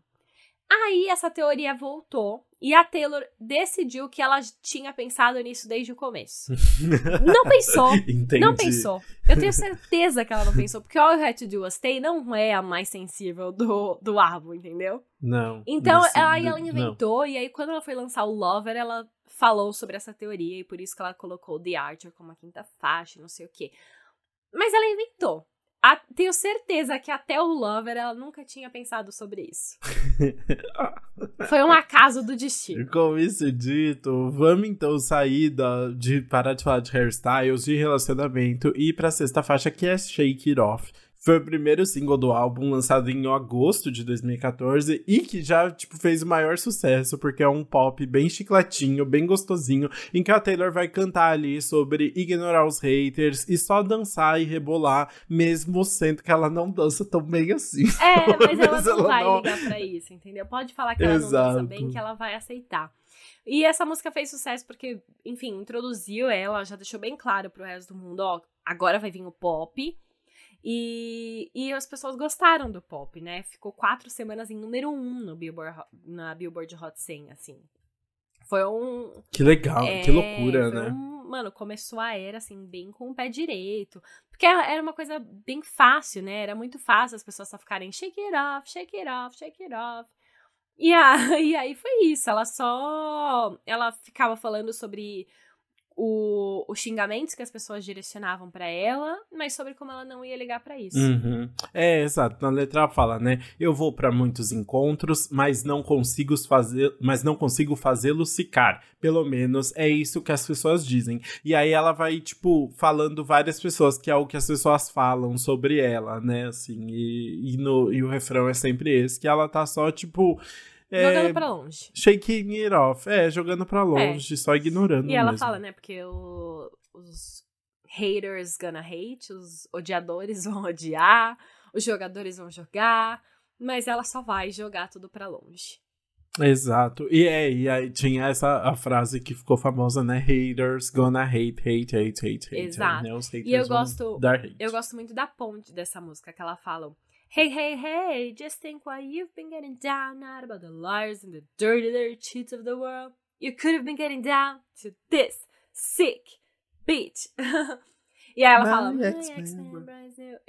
Aí essa teoria voltou e a Taylor decidiu que ela tinha pensado nisso desde o começo. Não pensou. Entendi. Não pensou. Eu tenho certeza que ela não pensou, porque All You Had to Do Was Stay não é a mais sensível do, do álbum, entendeu? Não. Então, ela, aí ela não. inventou, e aí quando ela foi lançar o Lover, ela falou sobre essa teoria, e por isso que ela colocou The Archer como a quinta faixa, não sei o quê. Mas ela inventou. A- tenho certeza que até o Lover ela nunca tinha pensado sobre isso. Foi um acaso do destino. Com isso dito, vamos então sair da, de parar de falar de hairstyles, de relacionamento e ir pra sexta faixa que é Shake It Off. Foi o primeiro single do álbum lançado em agosto de 2014 e que já, tipo, fez o maior sucesso, porque é um pop bem chicletinho, bem gostosinho, em que a Taylor vai cantar ali sobre ignorar os haters e só dançar e rebolar, mesmo sendo que ela não dança tão bem assim. É, mas ela não ela vai não... ligar pra isso, entendeu? Pode falar que ela Exato. não dança bem, que ela vai aceitar. E essa música fez sucesso porque, enfim, introduziu ela, já deixou bem claro pro resto do mundo, ó, agora vai vir o pop, e, e as pessoas gostaram do pop, né? Ficou quatro semanas em número um no Billboard, na Billboard Hot 100, assim. Foi um... Que legal, é, que loucura, né? Um, mano, começou a era, assim, bem com o pé direito. Porque era uma coisa bem fácil, né? Era muito fácil as pessoas só ficarem shake it off, shake it off, shake it off. E, a, e aí foi isso, ela só... Ela ficava falando sobre o, os xingamentos que as pessoas direcionavam para ela, mas sobre como ela não ia ligar para isso. Uhum. É, exato. Na letra fala, né? Eu vou para muitos encontros, mas não consigo fazer, mas não consigo fazê-los ficar. Pelo menos é isso que as pessoas dizem. E aí ela vai tipo falando várias pessoas, que é o que as pessoas falam sobre ela, né? Assim, e, e, no, e o refrão é sempre esse, que ela tá só tipo Jogando é, pra longe. Shaking it off. É, jogando pra longe, é. só ignorando. E ela mesmo. fala, né? Porque o, os haters gonna hate, os odiadores vão odiar, os jogadores vão jogar, mas ela só vai jogar tudo pra longe. Exato. E é, e aí tinha essa a frase que ficou famosa, né? Haters gonna hate, hate, hate, hate, hate. Exato. Né? Os haters e eu gosto, eu gosto muito da ponte dessa música que ela fala. Hey, hey, hey, just think why you've been getting down, not about the liars and the dirty, dirty cheats of the world. You could have been getting down to this sick bitch. e aí ela fala,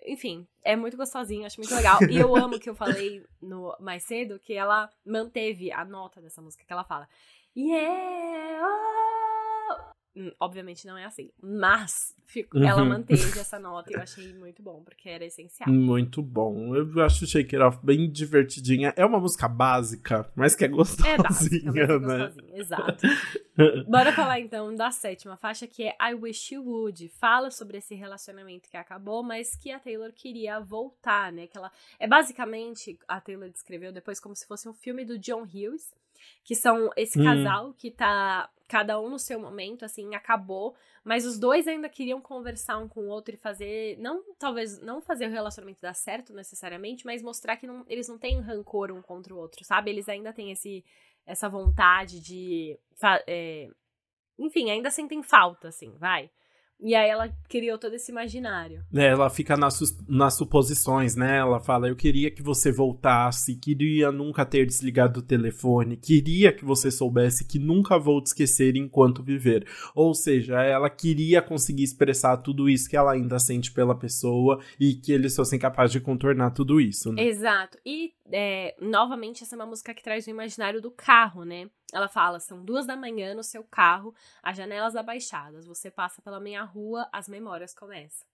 enfim, é muito gostosinho, acho muito legal. E eu amo que eu falei no mais cedo que ela manteve a nota dessa música que ela fala. Yeah, oh, Hum, obviamente não é assim. Mas fico, uhum. ela manteve essa nota e eu achei muito bom, porque era essencial. Muito bom. Eu acho Shake It Off bem divertidinha. É uma música básica, mas que é gostosinha, é básica, é né? gostosinha, exato. Bora falar então da sétima faixa, que é I Wish You Would. Fala sobre esse relacionamento que acabou, mas que a Taylor queria voltar, né? Que ela é basicamente a Taylor descreveu depois como se fosse um filme do John Hughes, que são esse hum. casal que tá cada um no seu momento, assim, acabou, mas os dois ainda queriam conversar um com o outro e fazer, não, talvez, não fazer o relacionamento dar certo necessariamente, mas mostrar que não, eles não têm rancor um contra o outro, sabe? Eles ainda têm esse, essa vontade de, é, enfim, ainda sentem falta, assim, vai. E aí ela criou todo esse imaginário. É, ela fica nas, nas suposições, né? Ela fala: Eu queria que você voltasse, queria nunca ter desligado o telefone, queria que você soubesse que nunca vou te esquecer enquanto viver. Ou seja, ela queria conseguir expressar tudo isso que ela ainda sente pela pessoa e que eles fossem capazes de contornar tudo isso, né? Exato. E, é, novamente, essa é uma música que traz o imaginário do carro, né? Ela fala: são duas da manhã no seu carro, as janelas abaixadas, você passa pela minha rua, as memórias começam.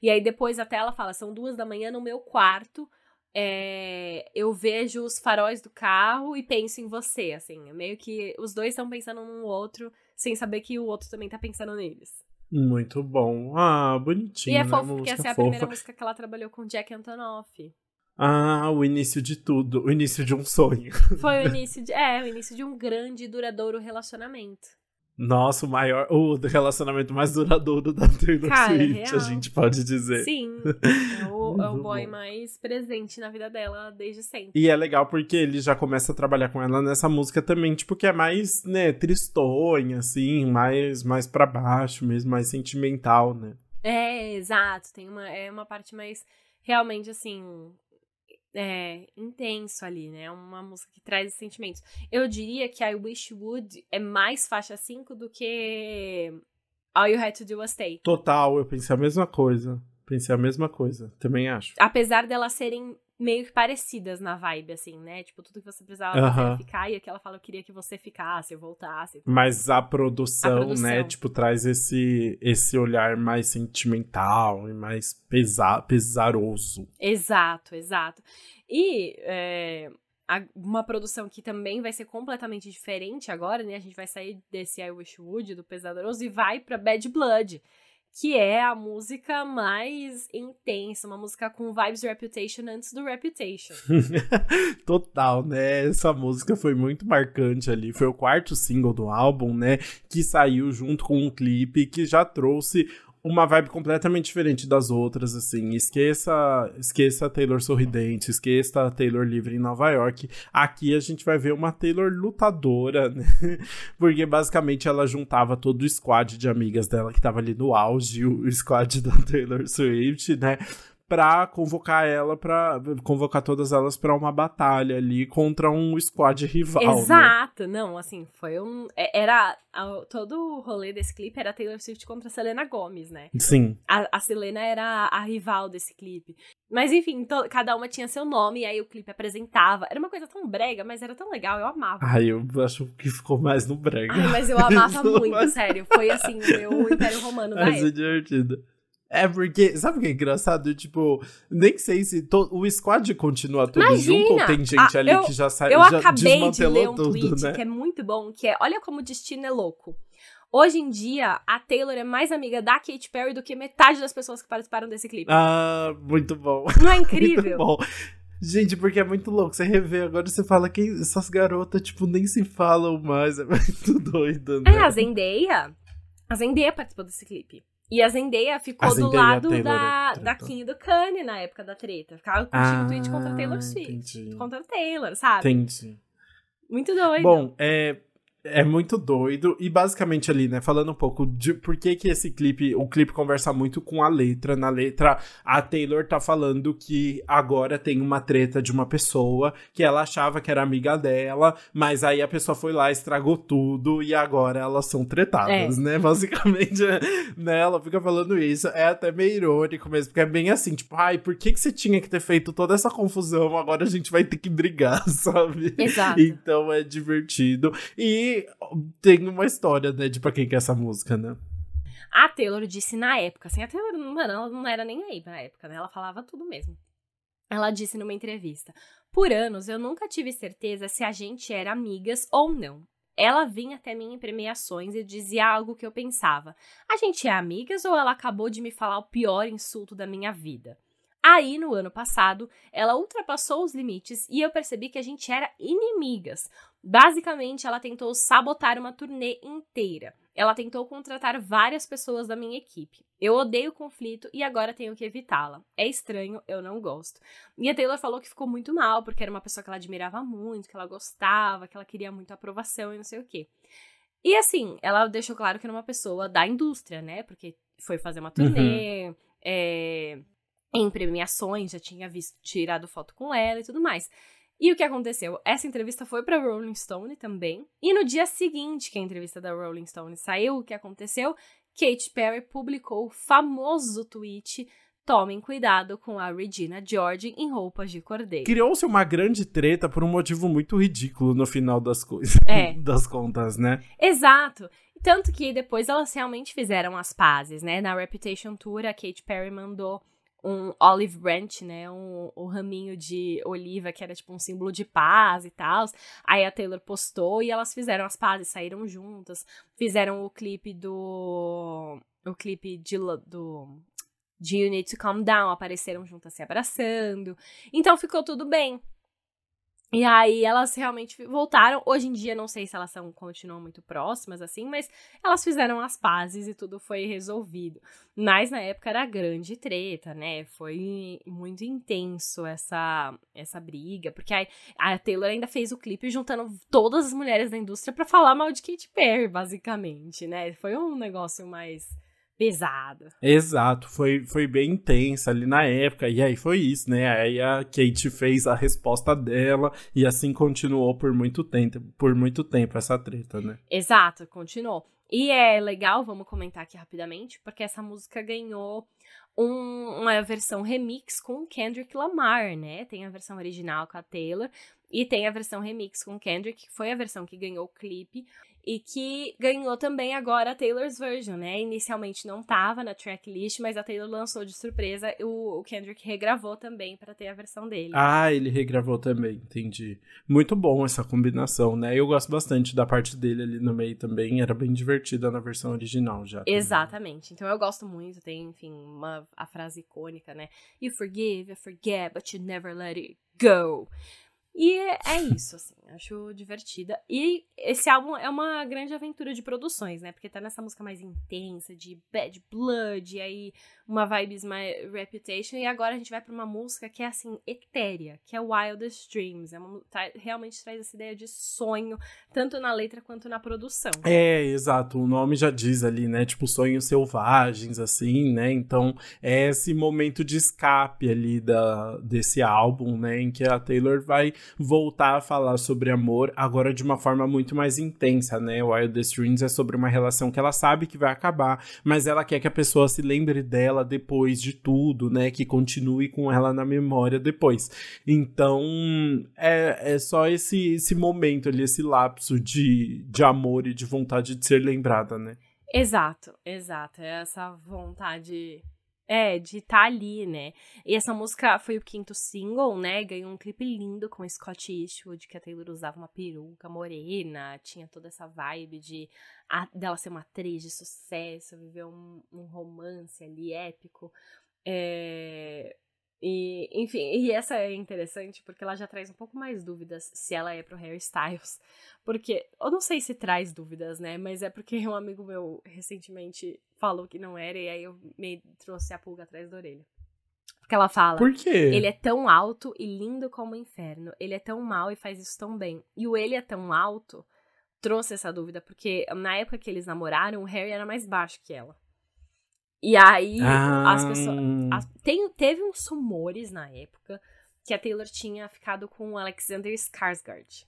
E aí depois até ela fala: são duas da manhã no meu quarto, é, eu vejo os faróis do carro e penso em você, assim. Meio que os dois estão pensando um no outro, sem saber que o outro também tá pensando neles. Muito bom. Ah, bonitinho. E é né? fofo, porque essa é a fofa. primeira música que ela trabalhou com Jack Antonoff. Ah, o início de tudo, o início de um sonho. Foi o início de, é, o início de um grande e duradouro relacionamento. Nossa, o maior, o relacionamento mais duradouro da Taylor Cara, Swift, a gente pode dizer. Sim, é o, é o boy mais presente na vida dela desde sempre. E é legal porque ele já começa a trabalhar com ela nessa música também, tipo, que é mais, né, tristonha, assim, mais, mais pra baixo mesmo, mais sentimental, né? É, exato, tem uma, é uma parte mais, realmente, assim, é, intenso ali, né? Uma música que traz sentimentos. Eu diria que I Wish Would é mais faixa 5 do que All You Had to Do Was Stay. Total, eu pensei a mesma coisa. Pensei a mesma coisa, também acho. Apesar delas serem meio que parecidas na vibe, assim, né? Tipo, tudo que você precisava uh -huh. ficar e aqui ela fala, eu queria que você ficasse, eu voltasse. Mas a produção, a produção, né, tipo, traz esse, esse olhar mais sentimental e mais pesa pesaroso. Exato, exato. E é, uma produção que também vai ser completamente diferente agora, né? A gente vai sair desse I Wish Wood, do Pesaroso, e vai pra Bad Blood que é a música mais intensa, uma música com vibes Reputation antes do Reputation. Total, né? Essa música foi muito marcante ali. Foi o quarto single do álbum, né? Que saiu junto com um clipe que já trouxe uma vibe completamente diferente das outras, assim. Esqueça, esqueça a Taylor sorridente, esqueça a Taylor livre em Nova York. Aqui a gente vai ver uma Taylor lutadora, né? Porque basicamente ela juntava todo o squad de amigas dela que tava ali no auge, o squad da Taylor Swift, né? Para convocar ela para convocar todas elas para uma batalha ali contra um squad rival. Né? Exato, né? não, assim, foi um é, era todo o rolê desse clipe era Taylor Swift contra a Selena Gomez, né? Sim. A, a Selena era a rival desse clipe. Mas enfim, to, cada uma tinha seu nome e aí o clipe apresentava. Era uma coisa tão brega, mas era tão legal, eu amava. Ai, eu acho que ficou mais no brega. Ai, mas eu amava muito, sério. Foi assim, o meu Império Romano da Mas época. é divertido. É porque, sabe o que é engraçado? Tipo, nem sei se to, o squad continua tudo Imagina! junto ou tem gente Ah, ali eu- que já saiu, Eu já acabei de desmantelou ler um tudo, tweet né? que é muito bom, que é olha como o destino é louco. Hoje em dia, a Taylor é mais amiga da Katy Perry do que metade das pessoas que participaram desse clipe. Ah, muito bom. Não é Muito incrível? bom. Gente, porque é muito louco. Você revê agora você fala que essas garotas, tipo, nem se falam mais. É muito doido, né? É, a Zendaya. A Zendaya participou desse clipe. E a Zendaya ficou A do Zendaya a lado Taylor da, é da. Kim e do Kanye na época da treta. Ficava curtindo tweet contra Taylor Swift. Ah, entendi. Contra Taylor, sabe? Entendi. Muito doido. Bom, é, é muito doido. E basicamente ali, né, falando um pouco de por que que esse clipe, o clipe conversa muito com a letra. Na letra, a Taylor tá falando que agora tem uma treta de uma pessoa que ela achava que era amiga dela, mas aí a pessoa foi lá, estragou tudo e agora elas são tretadas, né? Basicamente, né, ela fica falando isso. É até meio irônico mesmo, porque é bem assim, tipo, ai, por que que você tinha que ter feito toda essa confusão? Agora a gente vai ter que brigar, sabe? Exato. Então é divertido. E tem uma história, né, de pra quem que é essa música, né? A Taylor disse na época, assim, a Taylor, mano, ela não era nem aí na época, né? Ela falava tudo mesmo. Ela disse numa entrevista: Por anos eu nunca tive certeza se a gente era amigas ou não. Ela vinha até mim em premiações e dizia algo que eu pensava: a gente é amigas ou ela acabou de me falar o pior insulto da minha vida? Aí, no ano passado, ela ultrapassou os limites e eu percebi que a gente era inimigas. Basicamente, ela tentou sabotar uma turnê inteira. Ela tentou contratar várias pessoas da minha equipe. Eu odeio conflito e agora tenho que evitá-la. É estranho, eu não gosto. E a Taylor falou que ficou muito mal, porque era uma pessoa que ela admirava muito, que ela gostava, que ela queria muito aprovação e não sei o quê. E assim, ela deixou claro que era uma pessoa da indústria, né? Porque foi fazer uma turnê, é, em premiações, já tinha visto, tirado foto com ela e tudo mais. E o que aconteceu? Essa entrevista foi pra Rolling Stone também. E no dia seguinte que a entrevista da Rolling Stone saiu, o que aconteceu? Katy Perry publicou o famoso tweet: Tomem cuidado com a Regina George em roupas de cordeiro. Criou-se uma grande treta por um motivo muito ridículo no final das coisas. É. Das contas, né? Exato. Tanto que depois elas realmente fizeram as pazes, né? Na Reputation Tour, a Katy Perry mandou um olive branch, né? Um, um raminho de oliva que era tipo um símbolo de paz e tal. Aí a Taylor postou e elas fizeram as pazes, saíram juntas. Fizeram o clipe do. O clipe de, do. De You Need to Calm Down, apareceram juntas se abraçando. Então ficou tudo bem. E aí elas realmente voltaram. Hoje em dia, não sei se elas são, continuam muito próximas, assim, mas elas fizeram as pazes e tudo foi resolvido. Mas na época era grande treta, né? Foi muito intenso essa, essa briga, porque a, a Taylor ainda fez o clipe juntando todas as mulheres da indústria pra falar mal de Katy Perry, basicamente, né? Foi um negócio mais pesado. Exato, foi, foi bem intensa ali na época, e aí foi isso, né? Aí a Kate fez a resposta dela, e assim continuou por muito tempo, por muito tempo essa treta, né? Exato, continuou. E é legal, vamos comentar aqui rapidamente, porque essa música ganhou um- uma versão remix com o Kendrick Lamar, né? Tem a versão original com a Taylor E tem a versão remix com Kendrick, que foi a versão que ganhou o clipe e que ganhou também agora a Taylor's version, né? Inicialmente não tava na tracklist, mas a Taylor lançou de surpresa, o, o Kendrick regravou também para ter a versão dele. Ah, ele regravou também, entendi. Muito bom essa combinação, né? Eu gosto bastante da parte dele ali no meio também, era bem divertida na versão original já. Exatamente. Então eu gosto muito, tem, enfim, uma a frase icônica, né? You forgive, you forget, but you never let it go. E é isso, assim, acho divertida. E esse álbum é uma grande aventura de produções, né? Porque tá nessa música mais intensa, de Bad Blood, e aí uma vibes mais Reputation. E agora a gente vai pra uma música que é, assim, etérea, que é Wildest Dreams. É uma, tá, realmente traz essa ideia de sonho, tanto na letra quanto na produção. É, exato. O nome já diz ali, né? Tipo, sonhos selvagens, assim, né? Então, é esse momento de escape ali da, desse álbum, né? Em que a Taylor vai voltar a falar sobre amor, agora de uma forma muito mais intensa, né? Wildest Dreams é sobre uma relação que ela sabe que vai acabar, mas ela quer que a pessoa se lembre dela depois de tudo, né? Que continue com ela na memória depois. Então, é, é só esse, esse momento ali, esse lapso de, de amor e de vontade de ser lembrada, né? Exato, exato. É essa vontade é, de estar tá ali, né? E essa música foi o quinto single, né? Ganhou um clipe lindo com Scott Eastwood, que a Taylor usava uma peruca morena, tinha toda essa vibe de a, dela ser uma atriz de sucesso, viver um, um romance ali épico. É, e, enfim, e essa é interessante porque ela já traz um pouco mais dúvidas se ela é pro Harry Styles. Porque, eu não sei se traz dúvidas, né? Mas é porque um amigo meu recentemente falou que não era, e aí eu me trouxe a pulga atrás da orelha. Porque ela fala. Por quê? Ele é tão alto e lindo como o inferno. Ele é tão mal e faz isso tão bem. E o ele é tão alto trouxe essa dúvida, porque na época que eles namoraram, o Harry era mais baixo que ela. E aí, ah. as pessoas. As, tem, teve uns rumores na época que a Taylor tinha ficado com o Alexander Skarsgård.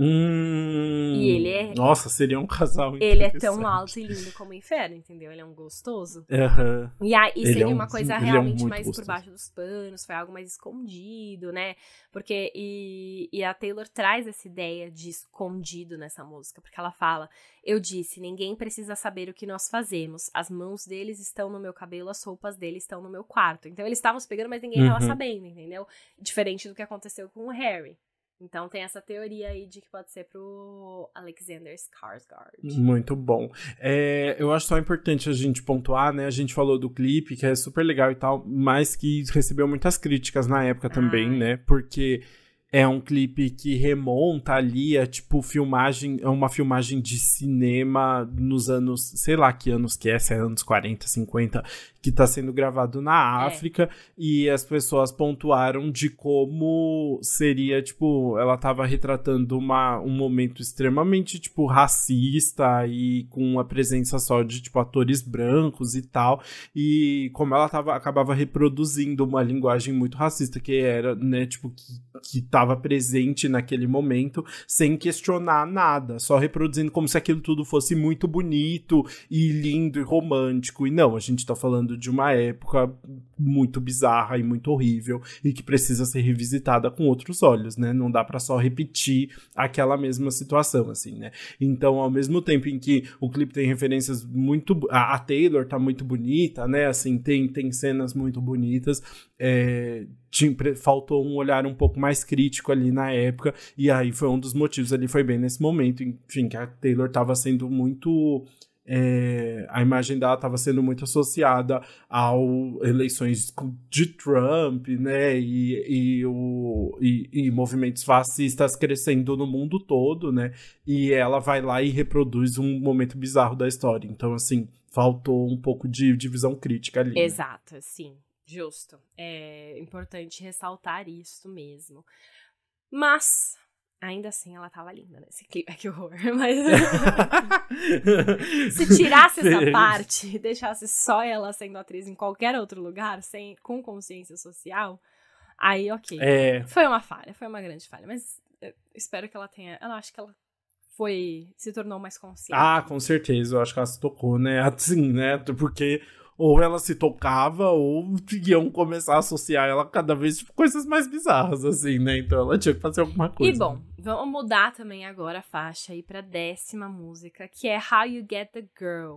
Hum, e ele é. Nossa, seria um casal Ele é tão alto e lindo como o inferno, entendeu? Ele é um gostoso. Uhum. E aí seria é um, uma coisa realmente é um mais gostoso. por baixo dos panos, foi algo mais escondido, né? Porque. E, e a Taylor traz essa ideia de escondido nessa música, porque ela fala: Eu disse, ninguém precisa saber o que nós fazemos. As mãos deles estão no meu cabelo, as roupas deles estão no meu quarto. Então eles estavam se pegando, mas ninguém uhum. tava sabendo, entendeu? Diferente do que aconteceu com o Harry. Então tem essa teoria aí de que pode ser pro Alexander Skarsgård. Muito bom. É, eu acho só importante a gente pontuar, né? A gente falou do clipe, que é super legal e tal, mas que recebeu muitas críticas na época também, né? Porque é um clipe que remonta ali a tipo filmagem, é uma filmagem de cinema nos anos, sei lá que anos que é, se é anos 40, 50, que está sendo gravado na é. África é. e as pessoas pontuaram de como seria, tipo, ela estava retratando uma, um momento extremamente, tipo, racista e com a presença só de, tipo, atores brancos e tal, e como ela tava, acabava reproduzindo uma linguagem muito racista que era, né, tipo, que, que tava presente naquele momento, sem questionar nada, só reproduzindo como se aquilo tudo fosse muito bonito e lindo e romântico, e não, a gente tá falando de uma época muito bizarra e muito horrível e que precisa ser revisitada com outros olhos, né? Não dá para só repetir aquela mesma situação, assim, né? Então, ao mesmo tempo em que o clipe tem referências muito. A, Taylor tá muito bonita, né? Assim, tem, tem cenas muito bonitas. É, faltou um olhar um pouco mais crítico ali na época, e aí foi um dos motivos ali, foi bem nesse momento, enfim, que a Taylor estava sendo muito é, a imagem dela estava sendo muito associada ao eleições de Trump, né, e, e, o, e, e, movimentos fascistas crescendo no mundo todo, né, e ela vai lá e reproduz um momento bizarro da história. Então, assim, faltou um pouco de divisão crítica ali. Né? Exato, né? sim, justo. É importante ressaltar isso mesmo. Mas Ainda assim, ela tava linda nesse clipe. Que horror. Mas. Se tirasse essa parte e deixasse só ela sendo atriz em qualquer outro lugar, sem, com consciência social, aí ok. É... Foi uma falha, foi uma grande falha. Mas espero que ela tenha. Eu acho que ela foi. se tornou mais consciente. Ah, com certeza. Eu acho que ela se tocou, né? Assim, né? Porque ou ela se tocava, ou iam começar a associar ela cada vez tipo, coisas mais bizarras, assim, né? Então ela tinha que fazer alguma coisa. E bom, vamos mudar também agora a faixa aí pra décima música, que é How You Get the Girl.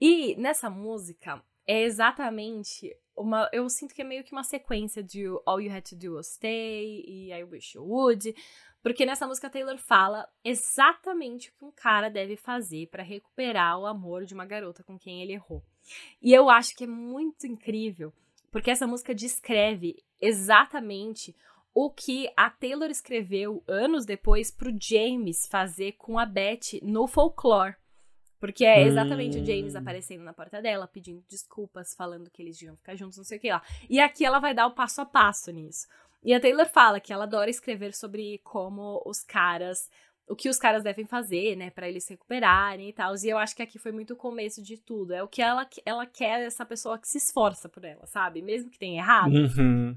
E nessa música é exatamente uma. Eu sinto que é meio que uma sequência de All You Had to Do Was Stay e I Wish You Would. Porque nessa música Taylor fala exatamente o que um cara deve fazer para recuperar o amor de uma garota com quem ele errou. E eu acho que é muito incrível, porque essa música descreve exatamente o que a Taylor escreveu anos depois pro James fazer com a Beth no folklore. Porque é exatamente hum. o James hum. aparecendo na porta dela, pedindo desculpas, falando que eles iam ficar juntos, não sei o que lá. E aqui ela vai dar o passo a passo nisso. E a Taylor fala que ela adora escrever sobre como os caras o que os caras devem fazer, né, para eles se recuperarem e tal. E eu acho que aqui foi muito o começo de tudo. É o que ela, ela quer essa pessoa que se esforça por ela, sabe? Mesmo que tenha errado. Uhum.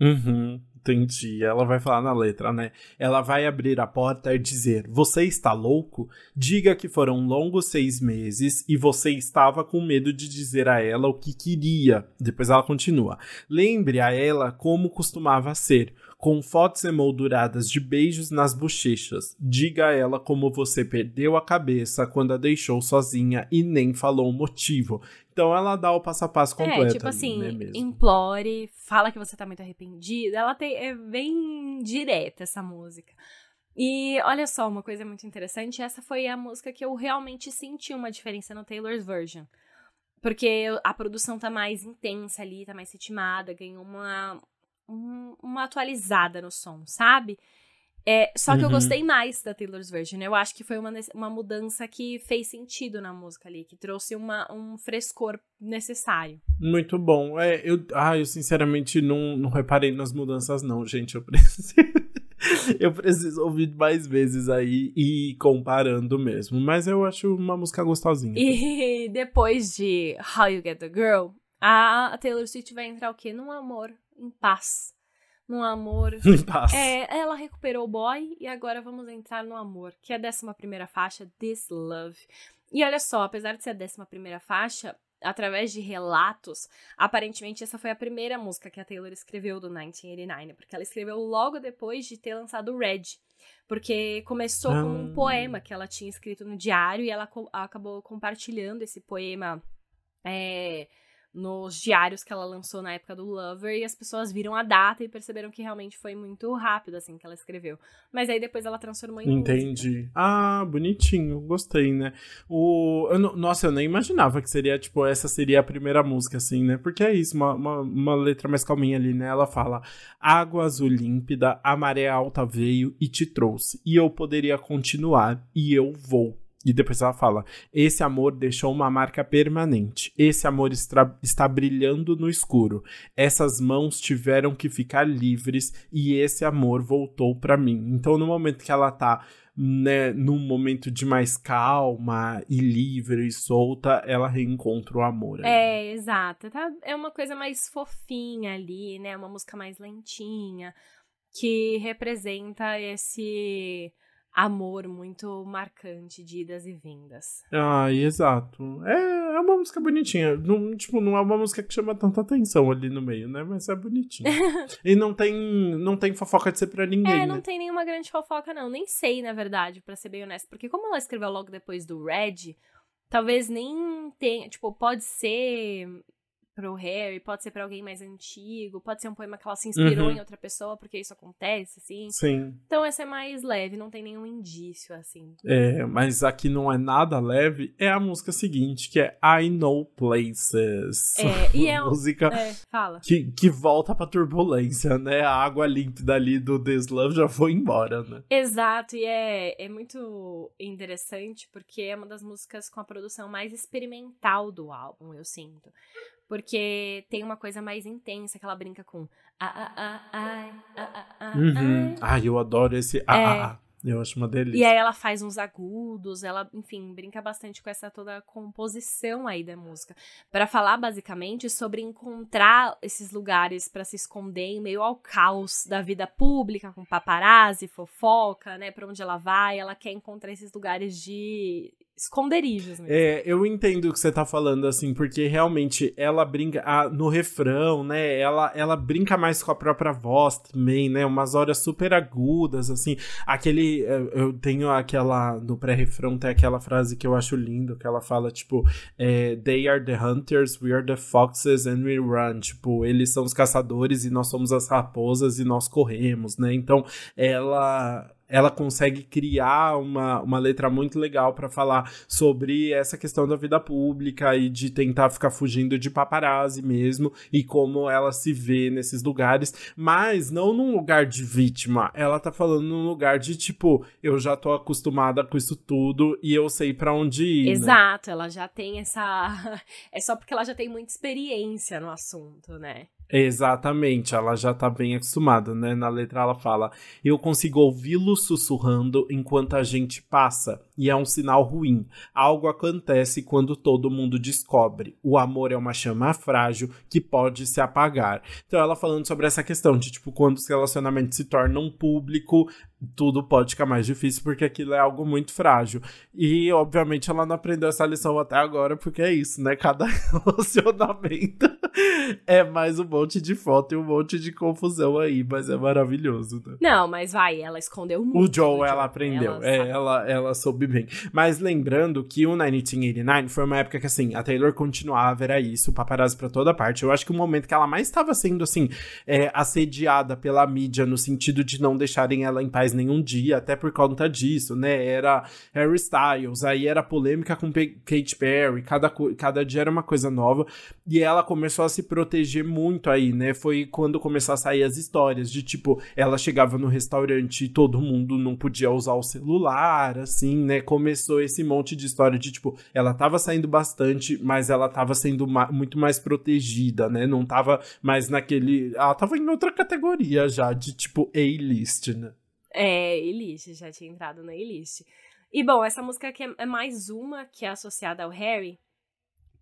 Uhum, entendi. Ela vai falar na letra, né? Ela vai abrir a porta e dizer: Você está louco? Diga que foram longos seis meses e você estava com medo de dizer a ela o que queria. Depois ela continua: Lembre a ela como costumava ser com fotos emolduradas de beijos nas bochechas. Diga a ela como você perdeu a cabeça quando a deixou sozinha e nem falou o motivo. Então ela dá o passo a passo é, completo. É, tipo assim, né, implore, fala que você tá muito arrependida. Ela tem, é bem direta essa música. E olha só, uma coisa muito interessante, essa foi a música que eu realmente senti uma diferença no Taylor's version. Porque a produção tá mais intensa ali, tá mais ritmada, ganhou uma, um, uma atualizada no som, sabe? É, só que uhum. eu gostei mais da Taylor's Version. Eu acho que foi uma, uma mudança que fez sentido na música ali, que trouxe uma, um frescor necessário. Muito bom. É, eu, ah, eu sinceramente não, não reparei nas mudanças, não, gente. Eu preciso. eu preciso ouvir mais vezes aí e ir comparando mesmo. Mas eu acho uma música gostosinha. E depois de How You Get the Girl, a Taylor Swift vai entrar o quê? Num amor em paz. Num amor. Em paz. É, ela recuperou o boy e agora vamos entrar no amor, que é a décima primeira faixa, This Love. E olha só, apesar de ser a décima primeira faixa, através de relatos, aparentemente essa foi a primeira música que a Taylor escreveu do 1989, porque ela escreveu logo depois de ter lançado o Red. Porque começou ah. com um ah. poema que ela tinha escrito no diário e ela co acabou compartilhando esse poema é, nos diários que ela lançou na época do Lover e as pessoas viram a data e perceberam que realmente foi muito rápido assim que ela escreveu. Mas aí depois ela transformou em Entendi. Música. Ah, bonitinho, gostei, né? O eu, nossa, eu nem imaginava que seria tipo essa seria a primeira música assim, né? Porque é isso, uma, uma, uma letra mais calminha ali, né? Ela fala: "Água azul límpida, a maré alta veio e te trouxe, e eu poderia continuar e eu vou." E depois ela fala: Esse amor deixou uma marca permanente. Esse amor está brilhando no escuro. Essas mãos tiveram que ficar livres e esse amor voltou para mim. Então, no momento que ela tá né, num momento de mais calma e livre e solta, ela reencontra o amor. É, exato. Tá? É uma coisa mais fofinha ali, né? Uma música mais lentinha que representa esse amor muito marcante de idas e vindas. Ah, exato. É, é uma música bonitinha. Não, tipo, não é uma música que chama tanta atenção ali no meio, né? Mas é bonitinha. e não tem, não tem fofoca de ser pra ninguém. É, não né? tem nenhuma grande fofoca, não. Nem sei, na verdade, para ser bem honesto. Porque como ela escreveu logo depois do Red, talvez nem tenha. Tipo, pode ser pro Harry, pode ser para alguém mais antigo, pode ser um poema que ela se inspirou uhum. em outra pessoa, porque isso acontece, assim. Sim. Então essa é mais leve, não tem nenhum indício, assim. É, mas aqui não é nada leve, é a música seguinte, que é I Know Places. É, e é uma música é, fala. Que, que volta pra turbulência, né? A água límpida ali do This Love já foi embora, né? Exato, e é, é muito interessante, porque é uma das músicas com a produção mais experimental do álbum, eu sinto. Porque tem uma coisa mais intensa que ela brinca com. Ah, ah, ah, ai, uhum. Ai, eu adoro esse. É. ah. Eu acho uma delícia. E aí ela faz uns agudos, ela, enfim, brinca bastante com essa toda composição aí da música. para falar basicamente sobre encontrar esses lugares para se esconder em meio ao caos da vida pública, com paparazzi, fofoca, né, para onde ela vai, ela quer encontrar esses lugares de esconderijos mesmo. É, eu entendo o que você tá falando, assim, porque realmente ela brinca a, no refrão, né? Ela, ela brinca mais com a própria voz também, né? Umas horas super agudas, assim. Aquele. Eu tenho aquela. No pré-refrão tem aquela frase que eu acho lindo, que ela fala, tipo, é, They are the hunters, we are the foxes and we run. Tipo, eles são os caçadores e nós somos as raposas e nós corremos, né? Então, ela ela consegue criar uma, uma letra muito legal para falar sobre essa questão da vida pública e de tentar ficar fugindo de paparazzi mesmo e como ela se vê nesses lugares, mas não num lugar de vítima, ela tá falando num lugar de tipo, eu já tô acostumada com isso tudo e eu sei para onde ir. Né? Exato, né? ela já tem essa. É só porque ela já tem muita experiência no assunto, né? Exatamente, ela já tá bem acostumada, né? Na letra ela fala: Eu consigo ouvi-lo sussurrando enquanto a gente passa, e é um sinal ruim. Algo acontece quando todo mundo descobre. O amor é uma chama frágil que pode se apagar. Então ela falando sobre essa questão de tipo, quando os relacionamentos se tornam público, tudo pode ficar mais difícil porque aquilo é algo muito frágil. E, obviamente, ela não aprendeu essa lição até agora, porque é isso, né? Cada relacionamento é mais um monte de foto e um monte de confusão aí, mas é maravilhoso, né? Não, mas vai, ela escondeu muito. O Joe, ela aprendeu. Ela é, ela, ela soube bem. Mas lembrando que o 1989 foi uma época que, assim, a Taylor continuava, era isso, paparazzi pra toda parte. Eu acho que o momento que ela mais estava sendo, assim, é, assediada pela mídia, no sentido de não deixarem ela em paz nenhum dia, até por conta disso, né? Era Harry Styles, aí era polêmica com Kate Perry, cada, cada dia era uma coisa nova, e ela começou a se proteger muito aí, né? Foi quando começou a sair as histórias de tipo, ela chegava no restaurante e todo mundo não podia usar o celular, assim, né? Começou esse monte de história de tipo, ela tava saindo bastante, mas ela tava sendo ma muito mais protegida, né? Não tava mais naquele. Ela tava em outra categoria já, de tipo A-list, né? É, A-list, já tinha entrado na A-list. E bom, essa música aqui é, é mais uma que é associada ao Harry,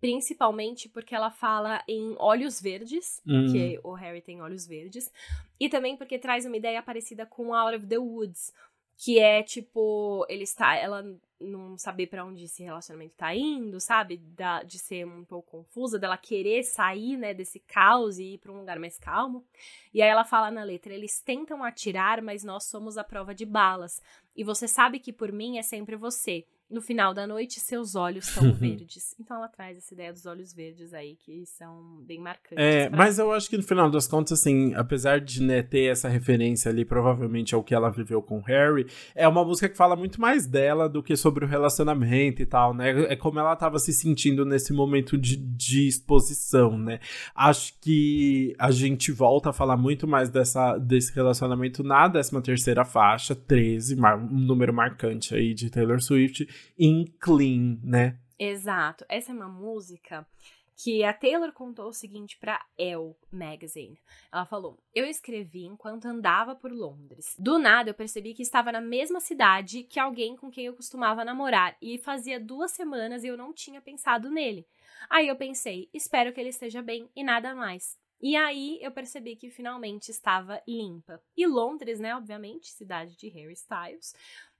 principalmente porque ela fala em olhos verdes, hum. que o Harry tem olhos verdes, e também porque traz uma ideia parecida com Out of the Woods, que é tipo, ele está, ela não saber para onde esse relacionamento tá indo, sabe? Da, de ser um pouco confusa, dela querer sair, né, desse caos e ir para um lugar mais calmo. E aí ela fala na letra: eles tentam atirar, mas nós somos a prova de balas. E você sabe que por mim é sempre você no final da noite, seus olhos são verdes. Então ela traz essa ideia dos olhos verdes aí, que são bem marcantes. É, mas eu acho que no final das contas, assim, apesar de né, ter essa referência ali, provavelmente ao que ela viveu com Harry, é uma música que fala muito mais dela do que sobre o relacionamento e tal, né? É como ela tava se sentindo nesse momento de, de exposição, né? Acho que a gente volta a falar muito mais dessa, desse relacionamento na 13 terceira faixa, 13, um número marcante aí de Taylor Swift, em Clean, né? Exato. Essa é uma música que a Taylor contou o seguinte para Elle Magazine. Ela falou: "Eu escrevi enquanto andava por Londres. Do nada eu percebi que estava na mesma cidade que alguém com quem eu costumava namorar e fazia duas semanas e eu não tinha pensado nele. Aí eu pensei: espero que ele esteja bem e nada mais." E aí eu percebi que finalmente estava limpa. E Londres, né, obviamente, cidade de Harry Styles,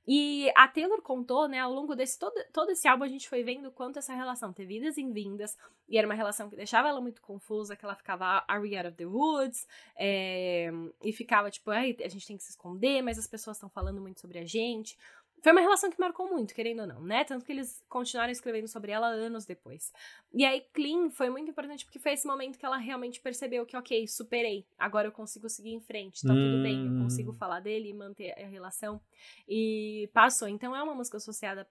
e a Taylor contou, né, ao longo desse todo, todo esse álbum, a gente foi vendo quanto essa relação teve idas e vindas, e era uma relação que deixava ela muito confusa, que ela ficava are we out of the woods, é, e ficava tipo, a gente tem que se esconder, mas as pessoas estão falando muito sobre a gente. Foi uma relação que marcou muito, querendo ou não, né? Tanto que eles continuaram escrevendo sobre ela anos depois. E aí, Clean foi muito importante porque foi esse momento que ela realmente percebeu que, ok, superei, agora eu consigo seguir em frente, tá hum. tudo bem, eu consigo hum. falar dele e manter a relação. E passou. Então é uma música associada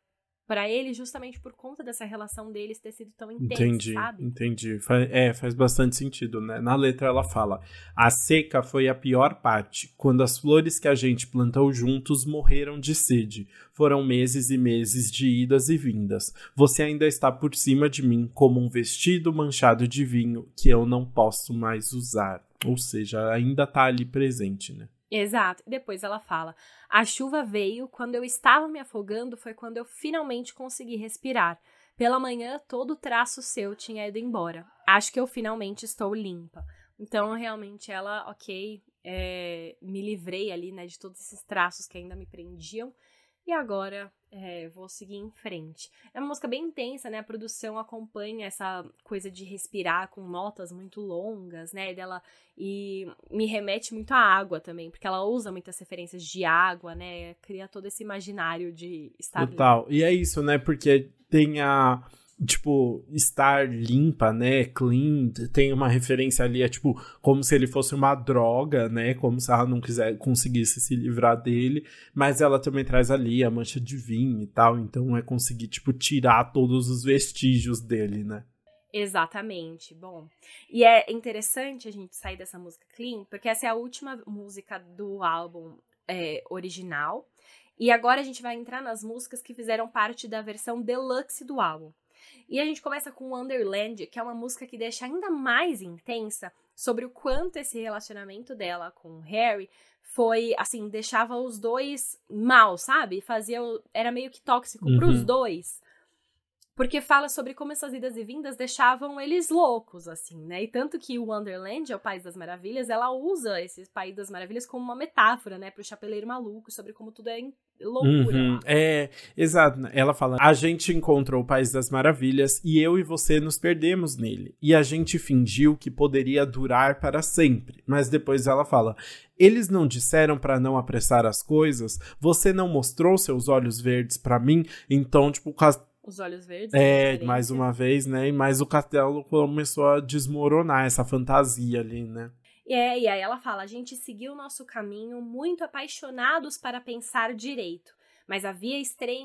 para ele justamente por conta dessa relação deles ter sido tão intensa, entendi, sabe? Entendi, É, faz bastante sentido, né? Na letra ela fala: "A seca foi a pior parte, quando as flores que a gente plantou juntos morreram de sede. Foram meses e meses de idas e vindas. Você ainda está por cima de mim como um vestido manchado de vinho que eu não posso mais usar." Ou seja, ainda tá ali presente, né? Exato. Depois ela fala: A chuva veio quando eu estava me afogando, foi quando eu finalmente consegui respirar. Pela manhã, todo o traço seu tinha ido embora. Acho que eu finalmente estou limpa. Então, realmente, ela, ok, é, me livrei ali, né, de todos esses traços que ainda me prendiam. E agora É, vou seguir em frente. É uma música bem intensa, né? A produção acompanha essa coisa de respirar com notas muito longas, né? Dela e me remete muito à água também, porque ela usa muitas referências de água, né? Cria todo esse imaginário de estar Total. E é isso, né? Porque tem a tipo, estar limpa, né? Clean, tem uma referência ali, é tipo, como se ele fosse uma droga, né? Como se ela não quiser, conseguisse se livrar dele. Mas ela também traz ali a mancha de vinho e tal. Então é conseguir, tipo, tirar todos os vestígios dele, né? Exatamente. Bom, e é interessante a gente sair dessa música clean, porque essa é a última música do álbum é, original. E agora a gente vai entrar nas músicas que fizeram parte da versão deluxe do álbum. E a gente começa com Wonderland, que é uma música que deixa ainda mais intensa sobre o quanto esse relacionamento dela com o Harry foi, assim, deixava os dois mal, sabe? Fazia. Era meio que tóxico uhum. pros dois. Porque fala sobre como essas idas e vindas deixavam eles loucos, assim, né? E tanto que o Wonderland, é o País das Maravilhas, ela usa esse País das Maravilhas como uma metáfora, né? Pro chapeleiro maluco, sobre como tudo é loucura. Uhum, é, exato. Ela fala: a gente encontrou o País das Maravilhas e eu e você nos perdemos nele. E a gente fingiu que poderia durar para sempre. Mas depois ela fala: eles não disseram para não apressar as coisas? Você não mostrou seus olhos verdes para mim? Então, tipo, os olhos verdes. É, mais uma vez, né? Mais o castelo começou a desmoronar essa fantasia ali, né? É, e aí ela fala: a gente seguiu nosso caminho muito apaixonados para pensar direito. Mas havia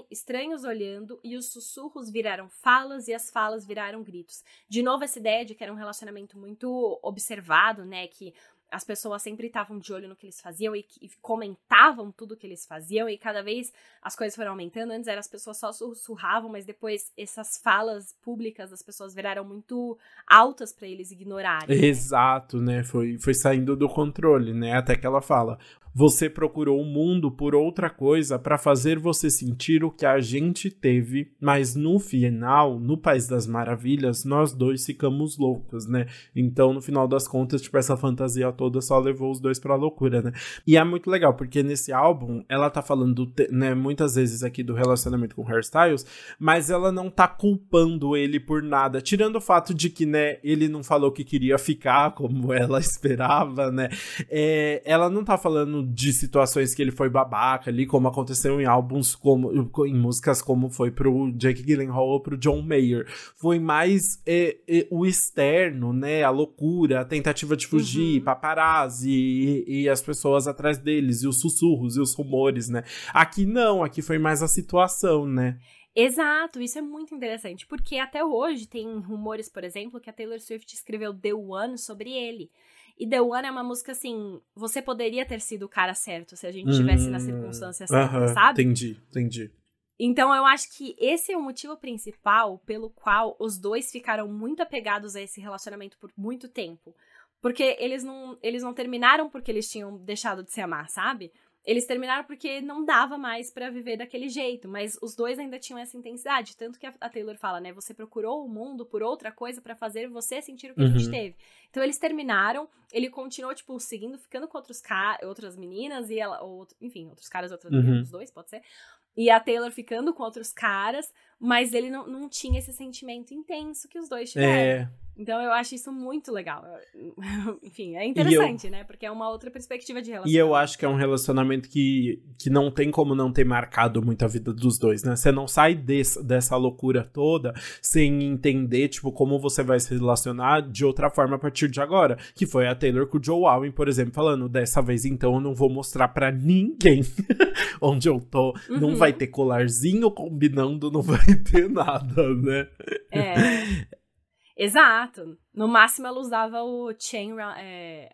estranhos olhando e os sussurros viraram falas e as falas viraram gritos. De novo, essa ideia de que era um relacionamento muito observado, né? Que as pessoas sempre estavam de olho no que eles faziam e, e, comentavam tudo que eles faziam, e cada vez as coisas foram aumentando. Antes era as pessoas só sussurravam, mas depois essas falas públicas das pessoas viraram muito altas para eles ignorarem. Né? Exato, né? Foi, foi saindo do controle, né? Até que ela fala: você procurou o mundo por outra coisa para fazer você sentir o que a gente teve, mas no final, no País das Maravilhas, nós dois ficamos loucos, né? Então, no final das contas, tipo, essa fantasia toda só levou os dois pra loucura, né? E é muito legal, porque nesse álbum, ela tá falando, né, muitas vezes aqui do relacionamento com Hairstyles, mas ela não tá culpando ele por nada, tirando o fato de que, né, ele não falou que queria ficar como ela esperava, né? É, ela não tá falando de situações que ele foi babaca ali, como aconteceu em álbuns como em músicas como foi pro Jake Gyllenhaal ou pro John Mayer. Foi mais é, é, o externo, né, a loucura, a tentativa de fugir, uhum. paparazzi e, e, as pessoas atrás deles e os sussurros e os rumores, né? Aqui não, aqui foi mais a situação, né? Exato, isso é muito interessante, porque até hoje tem rumores, por exemplo, que a Taylor Swift escreveu The One sobre ele. E The One é uma música assim, você poderia ter sido o cara certo se a gente estivesse na hum, circunstância certa, uh -huh, sabe? Entendi, entendi. Então eu acho que esse é o motivo principal pelo qual os dois ficaram muito apegados a esse relacionamento por muito tempo. Porque eles não, eles não terminaram porque eles tinham deixado de se amar, sabe? Eles terminaram porque não dava mais para viver daquele jeito, mas os dois ainda tinham essa intensidade, tanto que a, Taylor fala, né, você procurou o mundo por outra coisa para fazer você sentir o que uhum. a gente uhum. teve. Então eles terminaram, ele continuou tipo seguindo, ficando com outros caras, outras meninas e ela ou enfim, outros caras, outras uhum. meninas, os dois, pode ser. E a Taylor ficando com outros caras, mas ele não, não tinha esse sentimento intenso que os dois tiveram. É. Então eu acho isso muito legal. Enfim, é interessante, eu, né? Porque é uma outra perspectiva de relacionamento. E eu acho que é um relacionamento que, que não tem como não ter marcado muito a vida dos dois, né? Você não sai desse, dessa loucura toda sem entender, tipo, como você vai se relacionar de outra forma a partir de agora. Que foi a Taylor com o Joe Alwyn, por exemplo, falando, dessa vez então eu não vou mostrar para ninguém onde eu tô. Uhum. Não vai ter colarzinho combinando, não vai ter nada, né? É. Exato. No máximo ela usava o Chain é,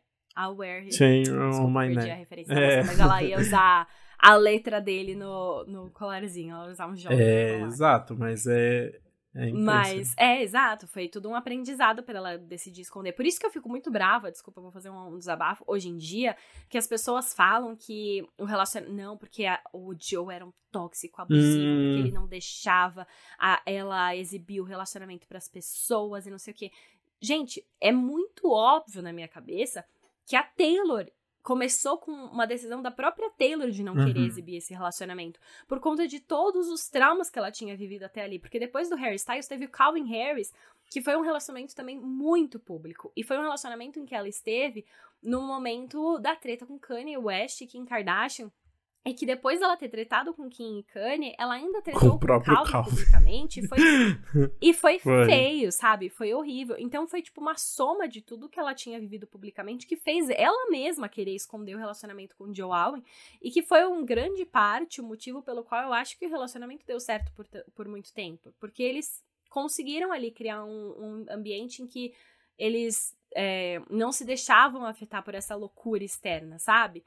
wear Chain on my neck. a referência é. mas ela ia usar a letra dele no, no colarzinho, ela usar um jogo. É, exato, mas é, é Mas, é, exato, foi tudo um aprendizado para ela decidir esconder. Por isso que eu fico muito brava, desculpa, vou fazer um, um desabafo, hoje em dia, que as pessoas falam que o relacionamento. Não, porque a, o Joe era um tóxico, abusivo, hum. porque ele não deixava a, ela exibir o relacionamento para as pessoas e não sei o quê. Gente, é muito óbvio na minha cabeça que a Taylor começou com uma decisão da própria Taylor de não uhum. querer exibir esse relacionamento, por conta de todos os traumas que ela tinha vivido até ali, porque depois do Harry Styles teve o Calvin Harris, que foi um relacionamento também muito público, e foi um relacionamento em que ela esteve no momento da treta com Kanye West e Kim Kardashian, e que depois dela ter tretado com Kim e Kanye, ela ainda tretou com, o próprio Calvin, Calvin. publicamente. E foi, e foi, foi, feio, sabe? Foi horrível. Então foi tipo uma soma de tudo que ela tinha vivido publicamente que fez ela mesma querer esconder o relacionamento com o Joe Alwyn. E que foi um grande parte, o motivo pelo qual eu acho que o relacionamento deu certo por, por muito tempo. Porque eles conseguiram ali criar um, um ambiente em que eles é, não se deixavam afetar por essa loucura externa, sabe?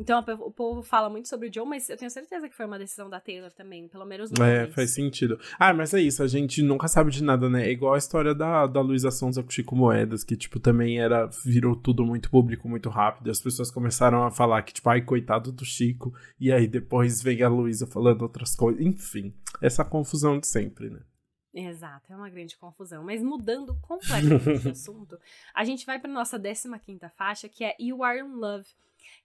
Então o povo fala muito sobre o Joe, mas eu tenho certeza que foi uma decisão da Taylor também, pelo menos no É, faz sentido. Ah, mas é isso, a gente nunca sabe de nada, né? É igual a história da, da Luísa Sonza com Chico Moedas, que, tipo, também era. virou tudo muito público, muito rápido. As pessoas começaram a falar que, tipo, ai, coitado do Chico. E aí depois vem a Luísa falando outras coisas. Enfim, essa confusão de sempre, né? Exato, é uma grande confusão. Mas mudando completamente de assunto, a gente vai para nossa 15 quinta faixa, que é You Are in Love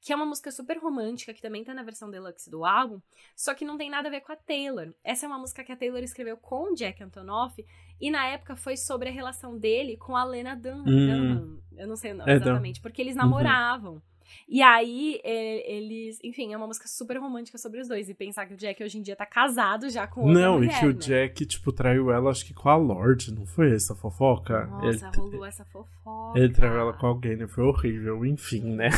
que é uma música super romântica, que também tá na versão deluxe do álbum, só que não tem nada a ver com a Taylor. Essa é uma música que a Taylor escreveu com o Jack Antonoff, e na época foi sobre a relação dele com a Lena Dunham. Hum. Eu não sei o nome é, exatamente, porque eles namoravam. Uhum. E aí, é, eles. Enfim, é uma música super romântica sobre os dois. E pensar que o Jack hoje em dia tá casado já com outra Não, mulher, e que né? o Jack, tipo, traiu ela, acho que com a Lorde, não foi essa fofoca? Nossa, ele, rolou essa fofoca. Ele traiu ela com alguém, né? Foi horrível, enfim, né?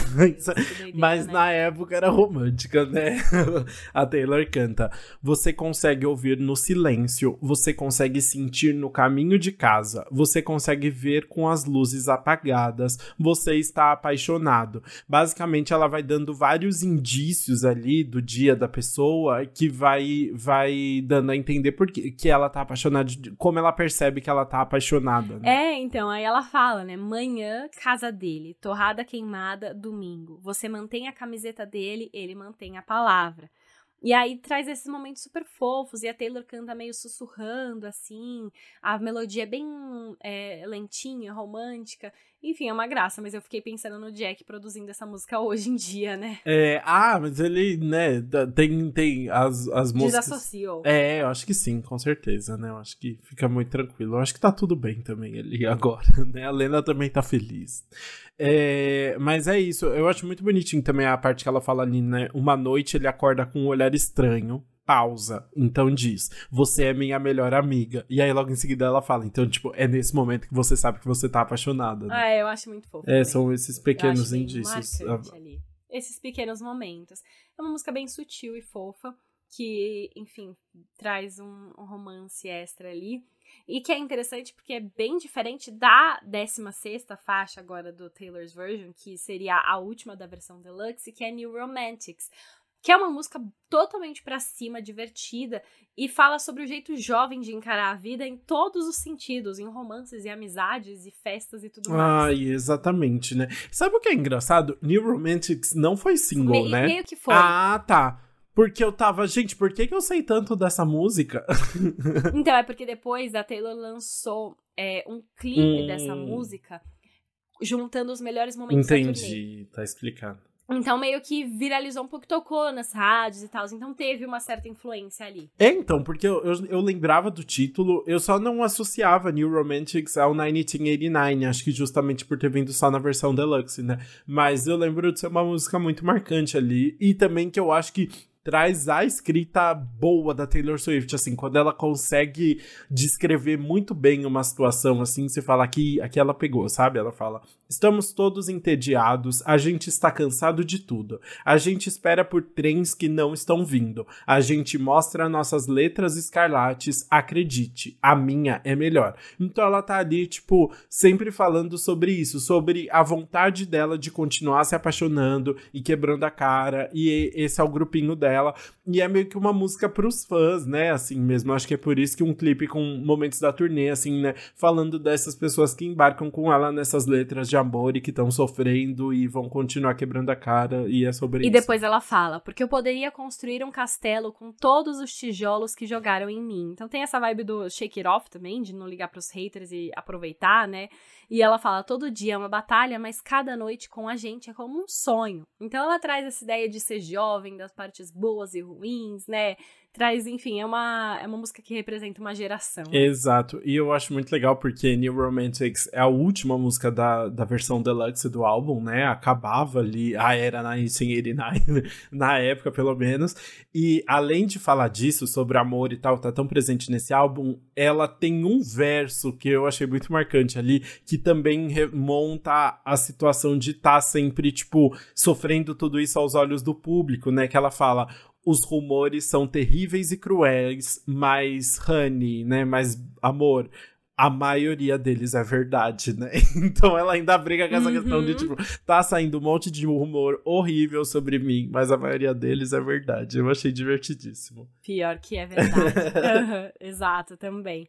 Mas né? na época era romântica, né? a Taylor canta. Você consegue ouvir no silêncio, você consegue sentir no caminho de casa, você consegue ver com as luzes apagadas, você está apaixonado. Basicamente, ela vai dando vários indícios ali do dia da pessoa que vai, vai dando a entender por que, que ela tá apaixonada, como ela percebe que ela tá apaixonada. Né? É, então, aí ela fala, né? Manhã, casa dele, torrada queimada, domingo. Você mantém a camiseta dele, ele mantém a palavra. E aí traz esses momentos super fofos, e a Taylor canta meio sussurrando, assim, a melodia é bem é, lentinha, romântica. Enfim, é uma graça, mas eu fiquei pensando no Jack produzindo essa música hoje em dia, né? É, ah, mas ele, né, tem, tem as, as músicas... Desassociou. É, eu acho que sim, com certeza, né? Eu acho que fica muito tranquilo. Eu acho que tá tudo bem também ali agora, né? A Lena também tá feliz. É, mas é isso, eu acho muito bonitinho também a parte que ela fala ali, né? Uma noite ele acorda com um olhar estranho, pausa. Então diz: Você é minha melhor amiga. E aí logo em seguida ela fala: Então, tipo, é nesse momento que você sabe que você tá apaixonada. Né? Ah, eu acho muito fofo. É, são esses pequenos indícios. Ali. Esses pequenos momentos. É uma música bem sutil e fofa. Que, enfim, traz um, um romance extra ali. E que é interessante porque é bem diferente da 16 faixa agora do Taylor's Version, que seria a última da versão deluxe, que é New Romantics. Que é uma música totalmente para cima, divertida, e fala sobre o jeito jovem de encarar a vida em todos os sentidos, em romances e amizades e festas e tudo mais. Ai, exatamente, né? Sabe o que é engraçado? New Romantics não foi single, Me né? Meio que foi. Ah, tá. Porque eu tava, gente, por que, que eu sei tanto dessa música? então, é porque depois a Taylor lançou é, um clipe hum. dessa música, juntando os melhores momentos Entendi, tá explicado. Então, meio que viralizou um pouco, tocou nas rádios e tal. Então, teve uma certa influência ali. É, então, porque eu, eu, eu, lembrava do título, eu só não associava New Romantics ao 1989, acho que justamente por ter vindo só na versão deluxe, né? Mas eu lembro de ser uma música muito marcante ali. E também que eu acho que traz a escrita boa da Taylor Swift, assim, quando ela consegue descrever muito bem uma situação, assim, você fala que aqui ela pegou, sabe? Ela fala: Estamos todos entediados, a gente está cansado de tudo. A gente espera por trens que não estão vindo. A gente mostra nossas letras escarlates, acredite, a minha é melhor. Então ela tá ali, tipo, sempre falando sobre isso, sobre a vontade dela de continuar se apaixonando e quebrando a cara, e esse é o grupinho dela ela. E é meio que uma música pros fãs, né? Assim mesmo. Acho que é por isso que um clipe com momentos da turnê, assim, né? Falando dessas pessoas que embarcam com ela nessas letras de amor e que estão sofrendo e vão continuar quebrando a cara. E é sobre e isso. E depois ela fala: porque eu poderia construir um castelo com todos os tijolos que jogaram em mim. Então tem essa vibe do shake it off também, de não ligar pros haters e aproveitar, né? E ela fala: todo dia é uma batalha, mas cada noite com a gente é como um sonho. Então ela traz essa ideia de ser jovem, das partes boas e ruins, né? Traz, enfim, é uma, é uma música que representa uma geração. Exato, e eu acho muito legal porque New Romantics é a última música da, da versão deluxe do álbum, né? Acabava ali a era 1989, na época pelo menos. E além de falar disso, sobre amor e tal, tá tão presente nesse álbum, ela tem um verso que eu achei muito marcante ali, que também remonta a situação de estar tá sempre, tipo, sofrendo tudo isso aos olhos do público, né? Que ela fala: os rumores são terríveis e cruéis, mas honey, né, mas amor, a maioria deles é verdade, né? Então ela ainda briga com essa uhum. questão de, tipo, tá saindo um monte de rumor horrível sobre mim, mas a maioria deles é verdade. Eu achei divertidíssimo. Pior que é verdade. uhum, exato, também.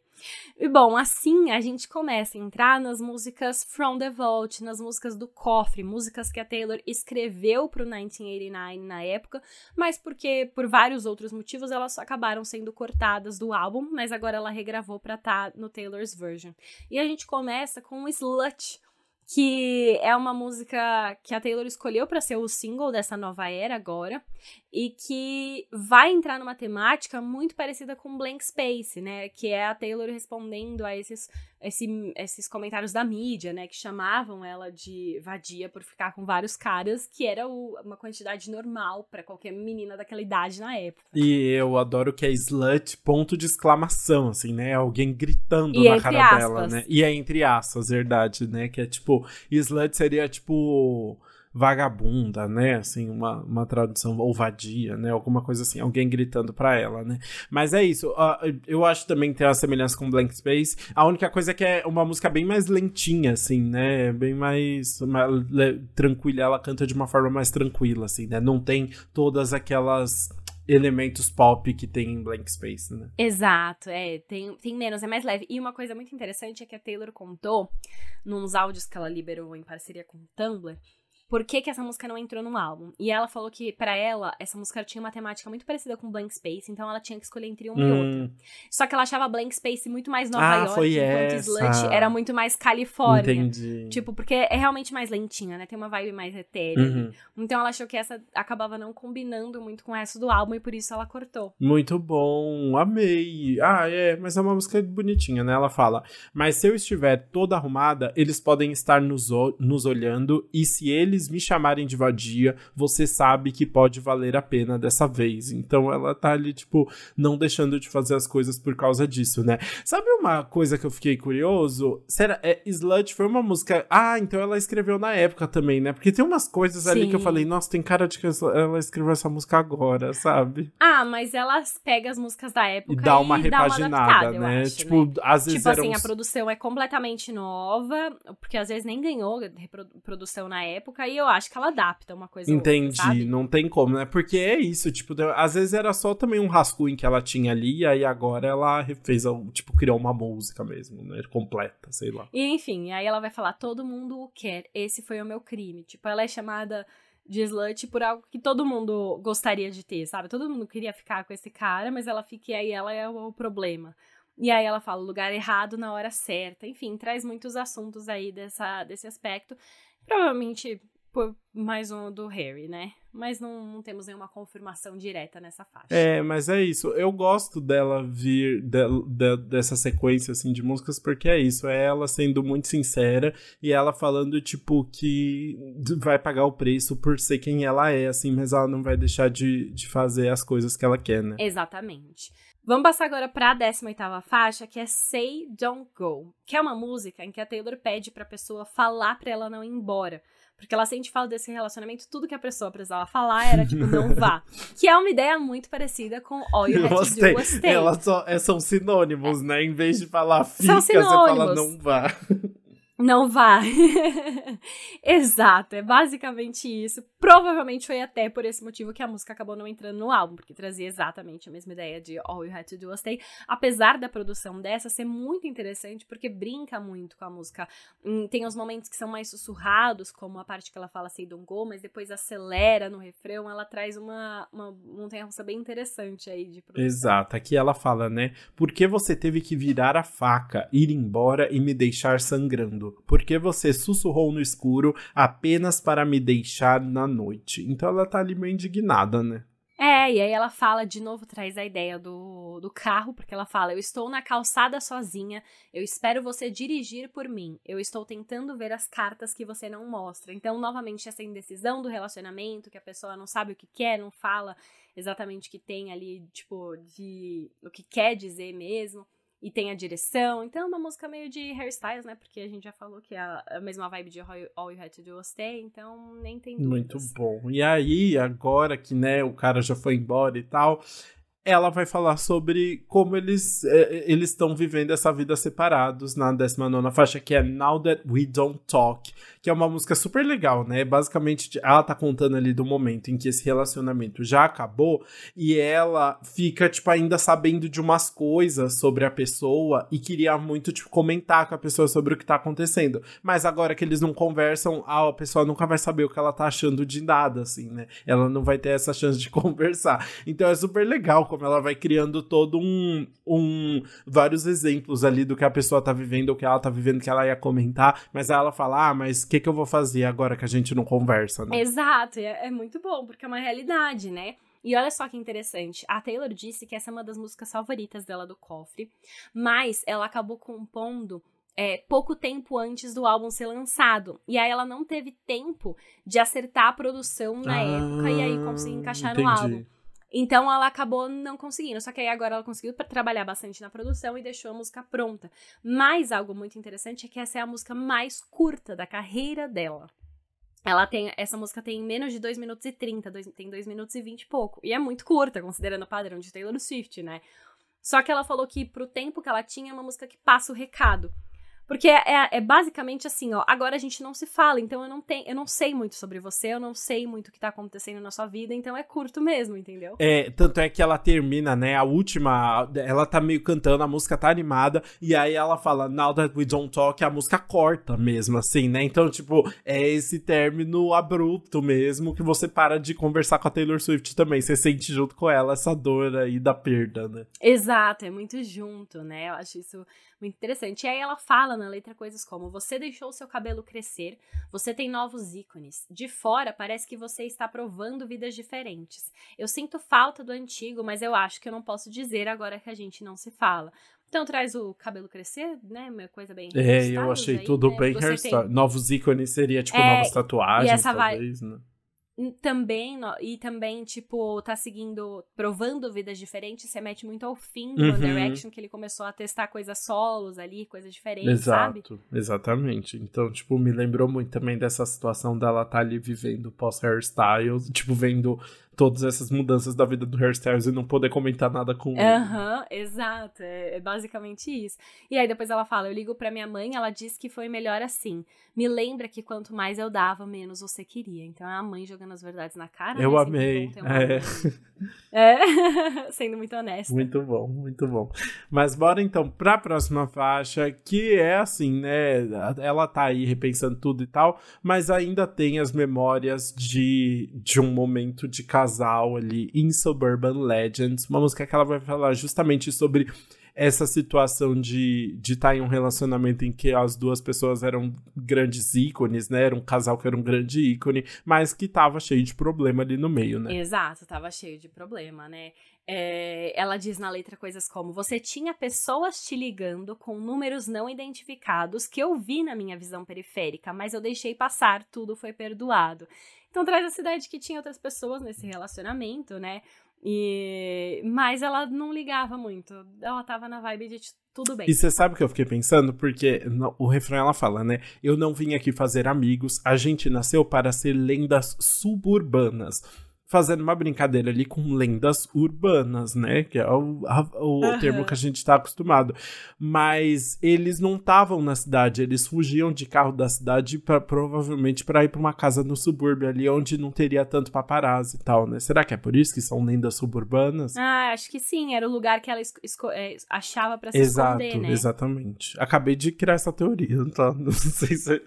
E bom, assim a gente começa a entrar nas músicas From the Vault, nas músicas do cofre, músicas que a Taylor escreveu pro 1989 na época, mas porque por vários outros motivos elas acabaram sendo cortadas do álbum, mas agora ela regravou pra estar tá no Taylor's version. E a gente começa com Slut, que é uma música que a Taylor escolheu para ser o single dessa nova era agora e que vai entrar numa temática muito parecida com Blank Space, né, que é a Taylor respondendo a esses esse, esses comentários da mídia, né, que chamavam ela de vadia por ficar com vários caras, que era o, uma quantidade normal para qualquer menina daquela idade na época. E eu adoro que é slut ponto de exclamação, assim, né, alguém gritando e na cara aspas. dela, né, e é entre aspas, verdade, né, que é tipo, slut seria tipo vagabunda, né? Assim, uma, uma tradução, ou vadia, né? Alguma coisa assim, alguém gritando pra ela, né? Mas é isso. Uh, eu acho também que tem uma semelhança com Blank Space. A única coisa é que é uma música bem mais lentinha, assim, né? Bem mais, mais tranquila. Ela canta de uma forma mais tranquila, assim, né? Não tem todas aquelas elementos pop que tem em Blank Space, né? Exato, é, tem, tem menos, é mais leve. E uma coisa muito interessante é que a Taylor contou, nos áudios que ela liberou em parceria com o Tumblr, por que, que essa música não entrou no álbum. E ela falou que, para ela, essa música tinha uma temática muito parecida com Blank Space, então ela tinha que escolher entre um hum. e outro. Só que ela achava Blank Space muito mais Nova ah, York, foi enquanto essa. Slut era muito mais Califórnia. Entendi. Tipo, porque é realmente mais lentinha, né? Tem uma vibe mais etérea. Uhum. Então ela achou que essa acabava não combinando muito com o resto do álbum e por isso ela cortou. Muito bom, amei. Ah, é, mas é uma música bonitinha, né? Ela fala: Mas se eu estiver toda arrumada, eles podem estar nos, nos olhando e se eles me chamarem de vadia, você sabe que pode valer a pena dessa vez. Então ela tá ali, tipo, não deixando de fazer as coisas por causa disso, né? Sabe uma coisa que eu fiquei curioso? Será, é, Slut foi uma música. Ah, então ela escreveu na época também, né? Porque tem umas coisas Sim. ali que eu falei, nossa, tem cara de que ela escreveu essa música agora, sabe? Ah, mas ela pega as músicas da época e dá uma e repaginada, dá uma adaptada, né? Acho, tipo, né? às vezes. Tipo assim, a produção é completamente nova, porque às vezes nem ganhou reprodução na época, e eu acho que ela adapta uma coisa Entendi, outra, não tem como, né? Porque é isso, tipo, às vezes era só também um rascunho que ela tinha ali, e aí agora ela fez, tipo, criou uma música mesmo, né? Completa, sei lá. E enfim, aí ela vai falar: todo mundo o quer, esse foi o meu crime. Tipo, ela é chamada de slut por algo que todo mundo gostaria de ter, sabe? Todo mundo queria ficar com esse cara, mas ela fica e aí ela é o problema. E aí ela fala lugar errado na hora certa. Enfim, traz muitos assuntos aí dessa, desse aspecto. Provavelmente por mais um do Harry, né? Mas não, não, temos nenhuma confirmação direta nessa faixa. É, mas é isso. Eu gosto dela vir de, de, dessa sequência assim de músicas porque é isso, é ela sendo muito sincera e ela falando tipo que vai pagar o preço por ser quem ela é, assim, mas ela não vai deixar de, de fazer as coisas que ela quer, né? Exatamente. Vamos passar agora para a 18 faixa, que é Say Don't Go, que é uma música em que a Taylor pede para a pessoa falar para ela não ir embora. Porque ela sente falta desse relacionamento, tudo que a pessoa precisava falar era tipo, não vá. que é uma ideia muito parecida com All You Had gostei. to Do Was Elas só, é, são sinônimos, né? Em vez de falar fica, você fala não vá. Não vá. Exato, é basicamente isso. Provavelmente foi até por esse motivo que a música acabou não entrando no álbum, porque trazia exatamente a mesma ideia de All You Had to Do Was Stay, apesar da produção dessa ser muito interessante, porque brinca muito com a música. Hum, tem os momentos que são mais sussurrados, como a parte que ela fala Say Don't Go, mas depois acelera no refrão, ela traz uma, uma montanha-russa bem interessante aí de produção. Exato, aqui ela fala, né, por que você teve que virar a faca, ir embora e me deixar sangrando? Por que você sussurrou no escuro apenas para me deixar na noite. Então ela tá ali meio indignada, né? É, e aí ela fala, de novo, traz a ideia do, do carro, porque ela fala: Eu estou na calçada sozinha, eu espero você dirigir por mim, eu estou tentando ver as cartas que você não mostra. Então, novamente, essa indecisão do relacionamento, que a pessoa não sabe o que quer, não fala exatamente o que tem ali, tipo, de o que quer dizer mesmo e tem a direção. Então é uma música meio de hairstyles, né? Porque a gente já falou que é a, mesma vibe de All You Had To Do Was Stay, então nem tem dúvidas. Muito bom. E aí, agora que, né, o cara já foi embora e tal, ela vai falar sobre como eles é, eles estão vivendo essa vida separados na 19 faixa, que é Now That We Don't Talk, que é uma música super legal, né? Basicamente, ela tá contando ali do momento em que esse relacionamento já acabou e ela fica, tipo, ainda sabendo de umas coisas sobre a pessoa e queria muito, tipo, comentar com a pessoa sobre o que tá acontecendo. Mas agora que eles não conversam, a pessoa nunca vai saber o que ela tá achando de nada, assim, né? Ela não vai ter essa chance de conversar. Então é super legal como ela vai criando todo um, um vários exemplos ali do que a pessoa tá vivendo, o que ela tá vivendo, que ela ia comentar, mas aí ela fala, ah, mas o que que eu vou fazer agora que a gente não conversa, né? Exato, é, é muito bom, porque é uma realidade, né? E olha só que interessante, a Taylor disse que essa é uma das músicas favoritas dela do Cofre, mas ela acabou compondo é, pouco tempo antes do álbum ser lançado. E aí ela não teve tempo de acertar a produção na ah, época e aí conseguir encaixar entendi. no álbum. Então ela acabou não conseguindo. Só que aí agora ela conseguiu trabalhar bastante na produção e deixou a música pronta. Mas algo muito interessante é que essa é a música mais curta da carreira dela. Ela tem. Essa música tem menos de 2 minutos e 30, dois, tem 2 minutos e 20 e pouco. E é muito curta, considerando o padrão de Taylor Swift, né? Só que ela falou que pro tempo que ela tinha é uma música que passa o recado. Porque é, é, é, basicamente assim, ó. Agora a gente não se fala, então eu não tenho, eu não sei muito sobre você, eu não sei muito o que tá acontecendo na sua vida, então é curto mesmo, entendeu? É, tanto é que ela termina, né? A última, ela tá meio cantando, a música tá animada, e aí ela fala, Now that we don't talk, a música corta mesmo, assim, né? Então, tipo, é esse término abrupto mesmo que você para de conversar com a Taylor Swift também. Você sente junto com ela essa dor aí da perda, né? Exato, é muito junto, né? Eu acho isso muito interessante. E aí ela fala na letra coisas como: Você deixou seu cabelo crescer, você tem novos ícones. De fora parece que você está provando vidas diferentes. Eu sinto falta do antigo, mas eu acho que eu não posso dizer agora que a gente não se fala. Então traz o cabelo crescer, né? Uma coisa bem. É, eu achei aí, tudo né? bem hairstyle. Tem... Novos ícones seria tipo é, novas tatuagens, e essa talvez, vai... né? Também, e também, tipo, tá seguindo, provando vidas diferentes, você mete muito ao fim do uhum. One Direction, que ele começou a testar coisas solos ali, coisas diferentes, Exato, sabe? exatamente. Então, tipo, me lembrou muito também dessa situação dela tá ali vivendo pós-hairstyle, tipo, vendo todas essas mudanças da vida do Hairstyles e não poder comentar nada com ele. Aham, uhum, exato. É, é, basicamente isso. E aí depois ela fala: Eu ligo pra minha mãe, ela diz que foi melhor assim. Me lembra que quanto mais eu dava, menos você queria. Então é a mãe jogando as verdades na cara. Eu né? amei. É. é. Sendo muito honesta. Muito bom, muito bom. Mas bora então pra próxima faixa, que é assim, né? Ela tá aí repensando tudo e tal, mas ainda tem as memórias de, de um momento de casamento casal ali em Suburban Legends, uma música que ela vai falar justamente sobre essa situação de estar de tá em um relacionamento em que as duas pessoas eram grandes ícones, né? Era um casal que era um grande ícone, mas que tava cheio de problema ali no meio, né? Exato, tava cheio de problema, né? É, ela diz na letra coisas como: Você tinha pessoas te ligando com números não identificados que eu vi na minha visão periférica, mas eu deixei passar, tudo foi perdoado. Então traz essa ideia de que tinha outras pessoas nesse relacionamento, né? E mas ela não ligava muito. Ela tava na vibe de tudo bem. E você sabe o que eu fiquei pensando? Porque no, o refrão ela fala, né? Eu não vim aqui fazer amigos, a gente nasceu para ser lendas suburbanas. Fazendo uma brincadeira ali com lendas urbanas, né? Que é o, a, o uhum. termo que a gente está acostumado. Mas eles não estavam na cidade, eles fugiam de carro da cidade pra, provavelmente para ir para uma casa no subúrbio ali, onde não teria tanto paparazzi e tal, né? Será que é por isso que são lendas suburbanas? Ah, acho que sim. Era o lugar que ela é, achava para se Exato, esconder, né? Exatamente. Acabei de criar essa teoria, tá? Não sei se...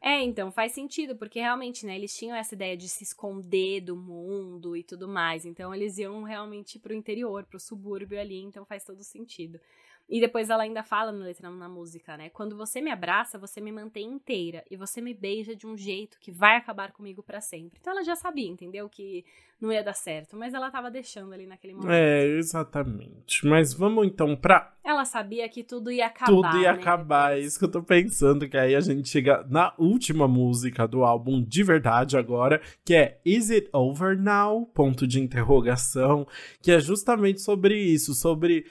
É, então, faz sentido, porque realmente, né, eles tinham essa ideia de se esconder do mundo e tudo mais. Então, eles iam realmente pro interior, pro subúrbio ali, então faz todo sentido. E depois ela ainda fala na letra na música, né? Quando você me abraça, você me mantém inteira e você me beija de um jeito que vai acabar comigo para sempre. Então ela já sabia, entendeu? Que não ia dar certo, mas ela tava deixando ali naquele momento. É, exatamente. Mas vamos então pra. Ela sabia que tudo ia acabar. Tudo ia né? acabar, é isso que eu tô pensando. Que aí a gente chega na última música do álbum de verdade agora, que é Is It Over Now? Ponto de interrogação. Que é justamente sobre isso, sobre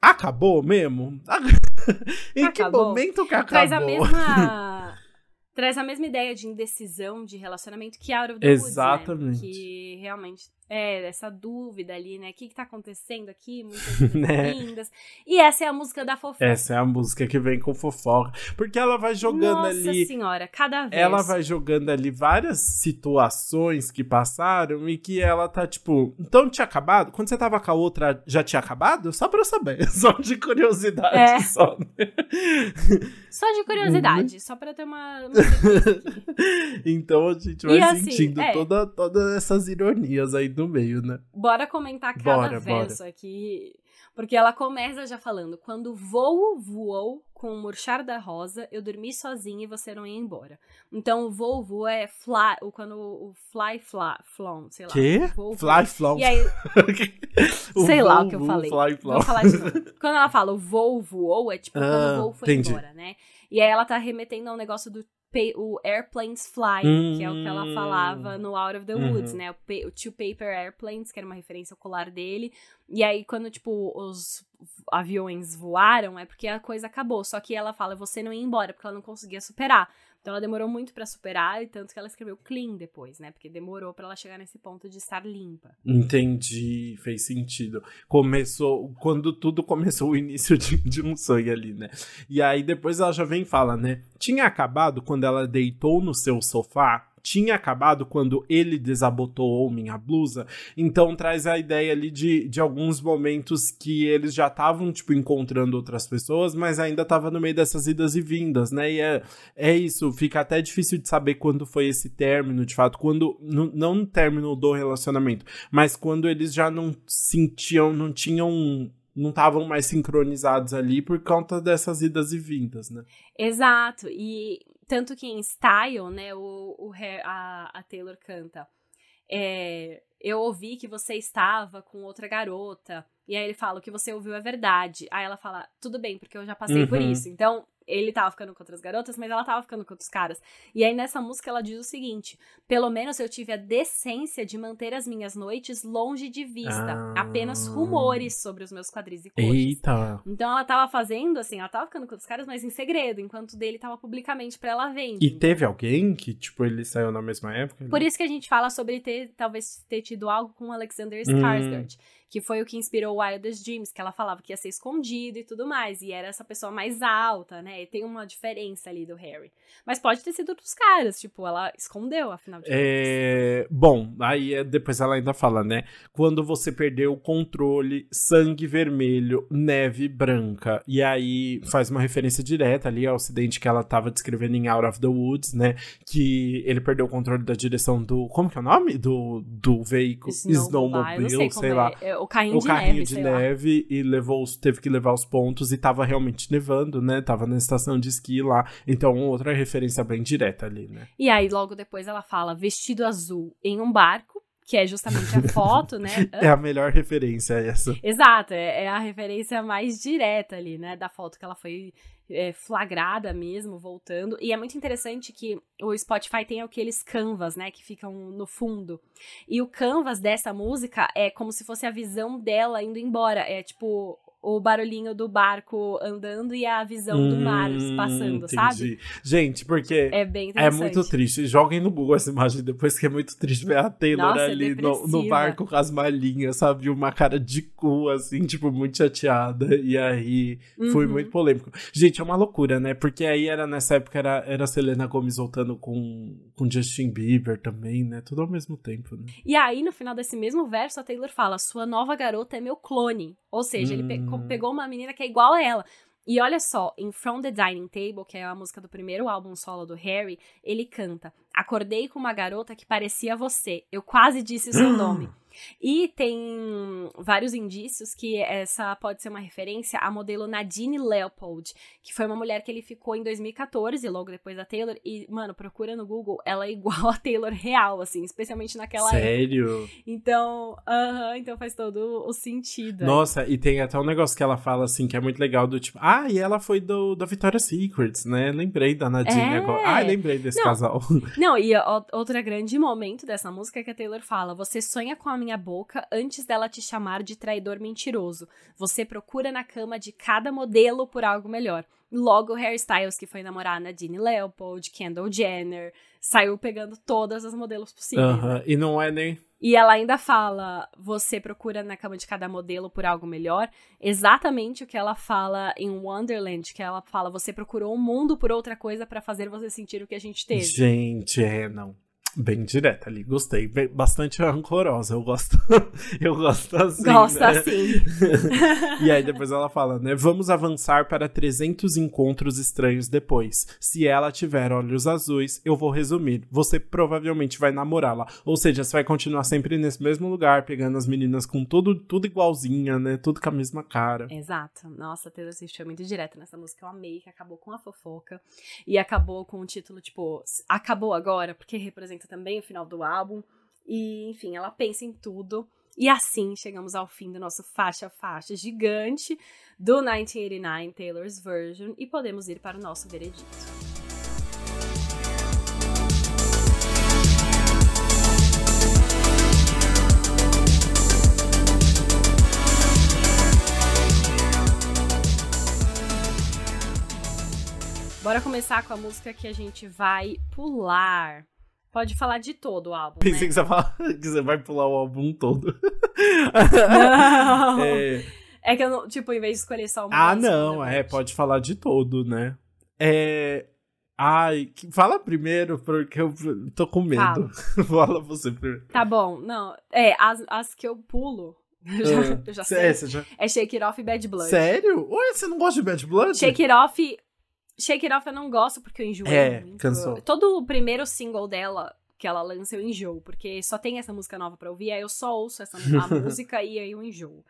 Acabou mesmo? em acabou. que momento que acabou? Traz a mesma. traz a mesma ideia de indecisão de relacionamento que Out of the Exatamente. Woods, né? Que realmente é, essa dúvida ali, né? O que, que tá acontecendo aqui? Muitas né? lindas. E essa é a música da fofoca. Essa é a música que vem com fofoca. Porque ela vai jogando Nossa ali. Nossa senhora, cada vez. Ela vai jogando ali várias situações que passaram e que ela tá tipo. Então tinha acabado? Quando você tava com a outra, já tinha acabado? Só pra eu saber. Só de curiosidade. É. Só. Né? só de curiosidade. Uhum. Só pra ter uma. uma então a gente vai assim, sentindo é. toda, todas essas ironias aí no meio, né? Bora comentar cada bora, verso bora. aqui. Porque ela começa já falando: quando voo voou com o murchar da rosa, eu dormi sozinha e você não ia embora. Então o voo é fly, quando o fly fly, flon, sei lá. Que? Voo, fly flon. E aí, sei lá o que eu falei. Fly, de Quando ela fala o voo voou, é tipo ah, quando o voo foi entendi. embora, né? E aí ela tá remetendo ao negócio do o Airplanes Fly, hum, que é o que ela falava no Out of the uhum. Woods, né? O, o Two Paper Airplanes, que era uma referência ao colar dele. E aí, quando, tipo, os aviões voaram, é porque a coisa acabou. Só que ela fala, você não ia embora, porque ela não conseguia superar. Então ela demorou muito para superar, e tanto que ela escreveu clean depois, né? Porque demorou para ela chegar nesse ponto de estar limpa. Entendi, fez sentido. Começou, quando tudo começou o início de, de um sonho ali, né? E aí depois ela já vem e fala, né? Tinha acabado quando ela deitou no seu sofá tinha acabado quando ele desabotou minha blusa. Então traz a ideia ali de, de alguns momentos que eles já estavam, tipo, encontrando outras pessoas, mas ainda tava no meio dessas idas e vindas, né? E é, é isso, fica até difícil de saber quando foi esse término, de fato, quando. Não no término do relacionamento, mas quando eles já não sentiam, não tinham não estavam mais sincronizados ali por conta dessas idas e vindas, né? Exato. E tanto que em Style, né, o, o a, a Taylor canta. É, eu ouvi que você estava com outra garota. E aí ele fala: o que você ouviu é verdade. Aí ela fala: tudo bem, porque eu já passei uhum. por isso. Então, ele tava ficando com outras garotas, mas ela tava ficando com outros caras. E aí nessa música ela diz o seguinte: pelo menos eu tive a decência de manter as minhas noites longe de vista, ah. apenas rumores sobre os meus quadris e coxas. Eita. Então ela tava fazendo assim, ela tava ficando com outros caras, mas em segredo, enquanto dele tava publicamente para ela ver. E teve alguém que, tipo, ele saiu na mesma época? Por isso que a gente fala sobre ter, talvez ter tido algo com Alexander Skarsgård. Hum que foi o que inspirou Wildest Dreams, que ela falava que ia ser escondido e tudo mais, e era essa pessoa mais alta, né? E tem uma diferença ali do Harry. Mas pode ter sido dos caras, tipo, ela escondeu, afinal de contas. É... Bom, aí é, depois ela ainda fala, né? Quando você perdeu o controle, sangue vermelho, neve branca. E aí faz uma referência direta ali ao acidente que ela tava descrevendo em Out of the Woods, né? Que ele perdeu o controle da direção do. Como que é o nome? Do, do veículo? Snowmobile, sei, sei lá. É o carrinho o de carrinho neve, de neve e levou, teve que levar os pontos e tava realmente nevando, né? Tava na estação de esqui lá. Então, outra referência bem direta ali, né? E aí, logo depois, ela fala vestido azul em um barco que é justamente a foto, né? é a melhor referência essa. Exato, é, é, a referência mais direta ali, né? Da foto que ela foi é, flagrada mesmo, voltando. E é muito interessante que o Spotify tem aqueles canvas, né, que ficam no fundo. E o canvas dessa música é como se fosse a visão dela indo embora. É tipo o barulhinho do barco andando e a visão do mar Hum, passando, entendi. sabe? Gente, porque É bem é muito triste. Joguem no Google essa imagem depois que é muito triste ver a Taylor Nossa, é ali no, no barco com as malinhas, sabe? Uma cara de cu, assim, tipo, muito chateada. E aí foi Uhum. muito polêmico. Gente, é uma loucura, né? Porque aí era nessa época era, era a Selena Gomez voltando com, com Justin Bieber também, né? Tudo ao mesmo tempo, né? E aí, no final desse mesmo verso, a Taylor fala: Sua nova garota é meu clone. Ou seja, ele pe- Hum. pegou uma menina que é igual a ela. E olha só, em From the Dining Table, que é a música do primeiro álbum solo do Harry, ele canta: Acordei com uma garota que parecia você. Eu quase disse o seu nome. E tem vários indícios que essa pode ser uma referência à modelo Nadine Leopold, que foi uma mulher que ele ficou em 2014, logo depois da Taylor. E, mano, procura no Google, ela é igual a Taylor real, assim, especialmente naquela época. Sério? Então, aham, então faz todo o sentido. Nossa, e tem até um negócio que ela fala assim que é muito legal do tipo, ah, e ela foi do da Victoria's Secrets, né? Lembrei da Nadine É. agora. Ah, lembrei desse Não. casal. Não, e outro grande momento dessa música é que a Taylor fala: Você sonha com a minha boca antes dela te chamar de traidor mentiroso. Você procura na cama de cada modelo por algo melhor. Logo, Harry Styles, que foi namorar Nadine Leopold, Kendall Jenner, saiu pegando todas as modelos possíveis. né? Aham, E não é nem. E ela ainda fala: você procura na cama de cada modelo por algo melhor. Exatamente o que ela fala em Wonderland, que ela fala: você procurou o mundo por outra coisa pra fazer você sentir o que a gente teve. Gente, é, não. Bem direta ali, gostei. Bem- bastante rancorosa, eu gosto. eu gosto assim. Gosta né? assim. E aí depois ela fala, né? Vamos avançar para 300 encontros estranhos depois. Se ela tiver olhos azuis, eu vou resumir. Você provavelmente vai namorá-la. Ou seja, você vai continuar sempre nesse mesmo lugar, pegando as meninas com tudo, tudo igualzinha, né? Tudo com a mesma cara. Exato. Nossa, Taylor Swift foi muito direta nessa música. Eu amei, que acabou com a fofoca. E acabou com o título, tipo, acabou agora, porque representa também o final do álbum. E, enfim, ela pensa em tudo. E assim chegamos ao fim do nosso faixa-faixa gigante do 1989 Taylor's Version e podemos ir para o nosso veredito. Bora começar com a música que a gente vai pular. Pode falar de todo o álbum, Pensei né? que você, fala, que você vai pular o álbum todo. Não. É, É que eu não, tipo, em vez de escolher só uma. Ah, eu não, escolho é, a pode falar de todo, né? É. Ai, fala primeiro, porque eu tô com medo. Fala você primeiro. Tá bom, não. É, as, as que eu pulo, eu já, É. eu já sei. é, já- É Shake It Off e Bad Blood. Sério? Ué, você não gosta de Bad Blood? Shake It Off. Shake It Off eu não gosto porque eu enjoei. É, muito. cansou. Todo o primeiro single dela que ela lança eu enjoo, porque só tem essa música nova pra ouvir, aí eu só ouço essa a música e aí eu enjoo.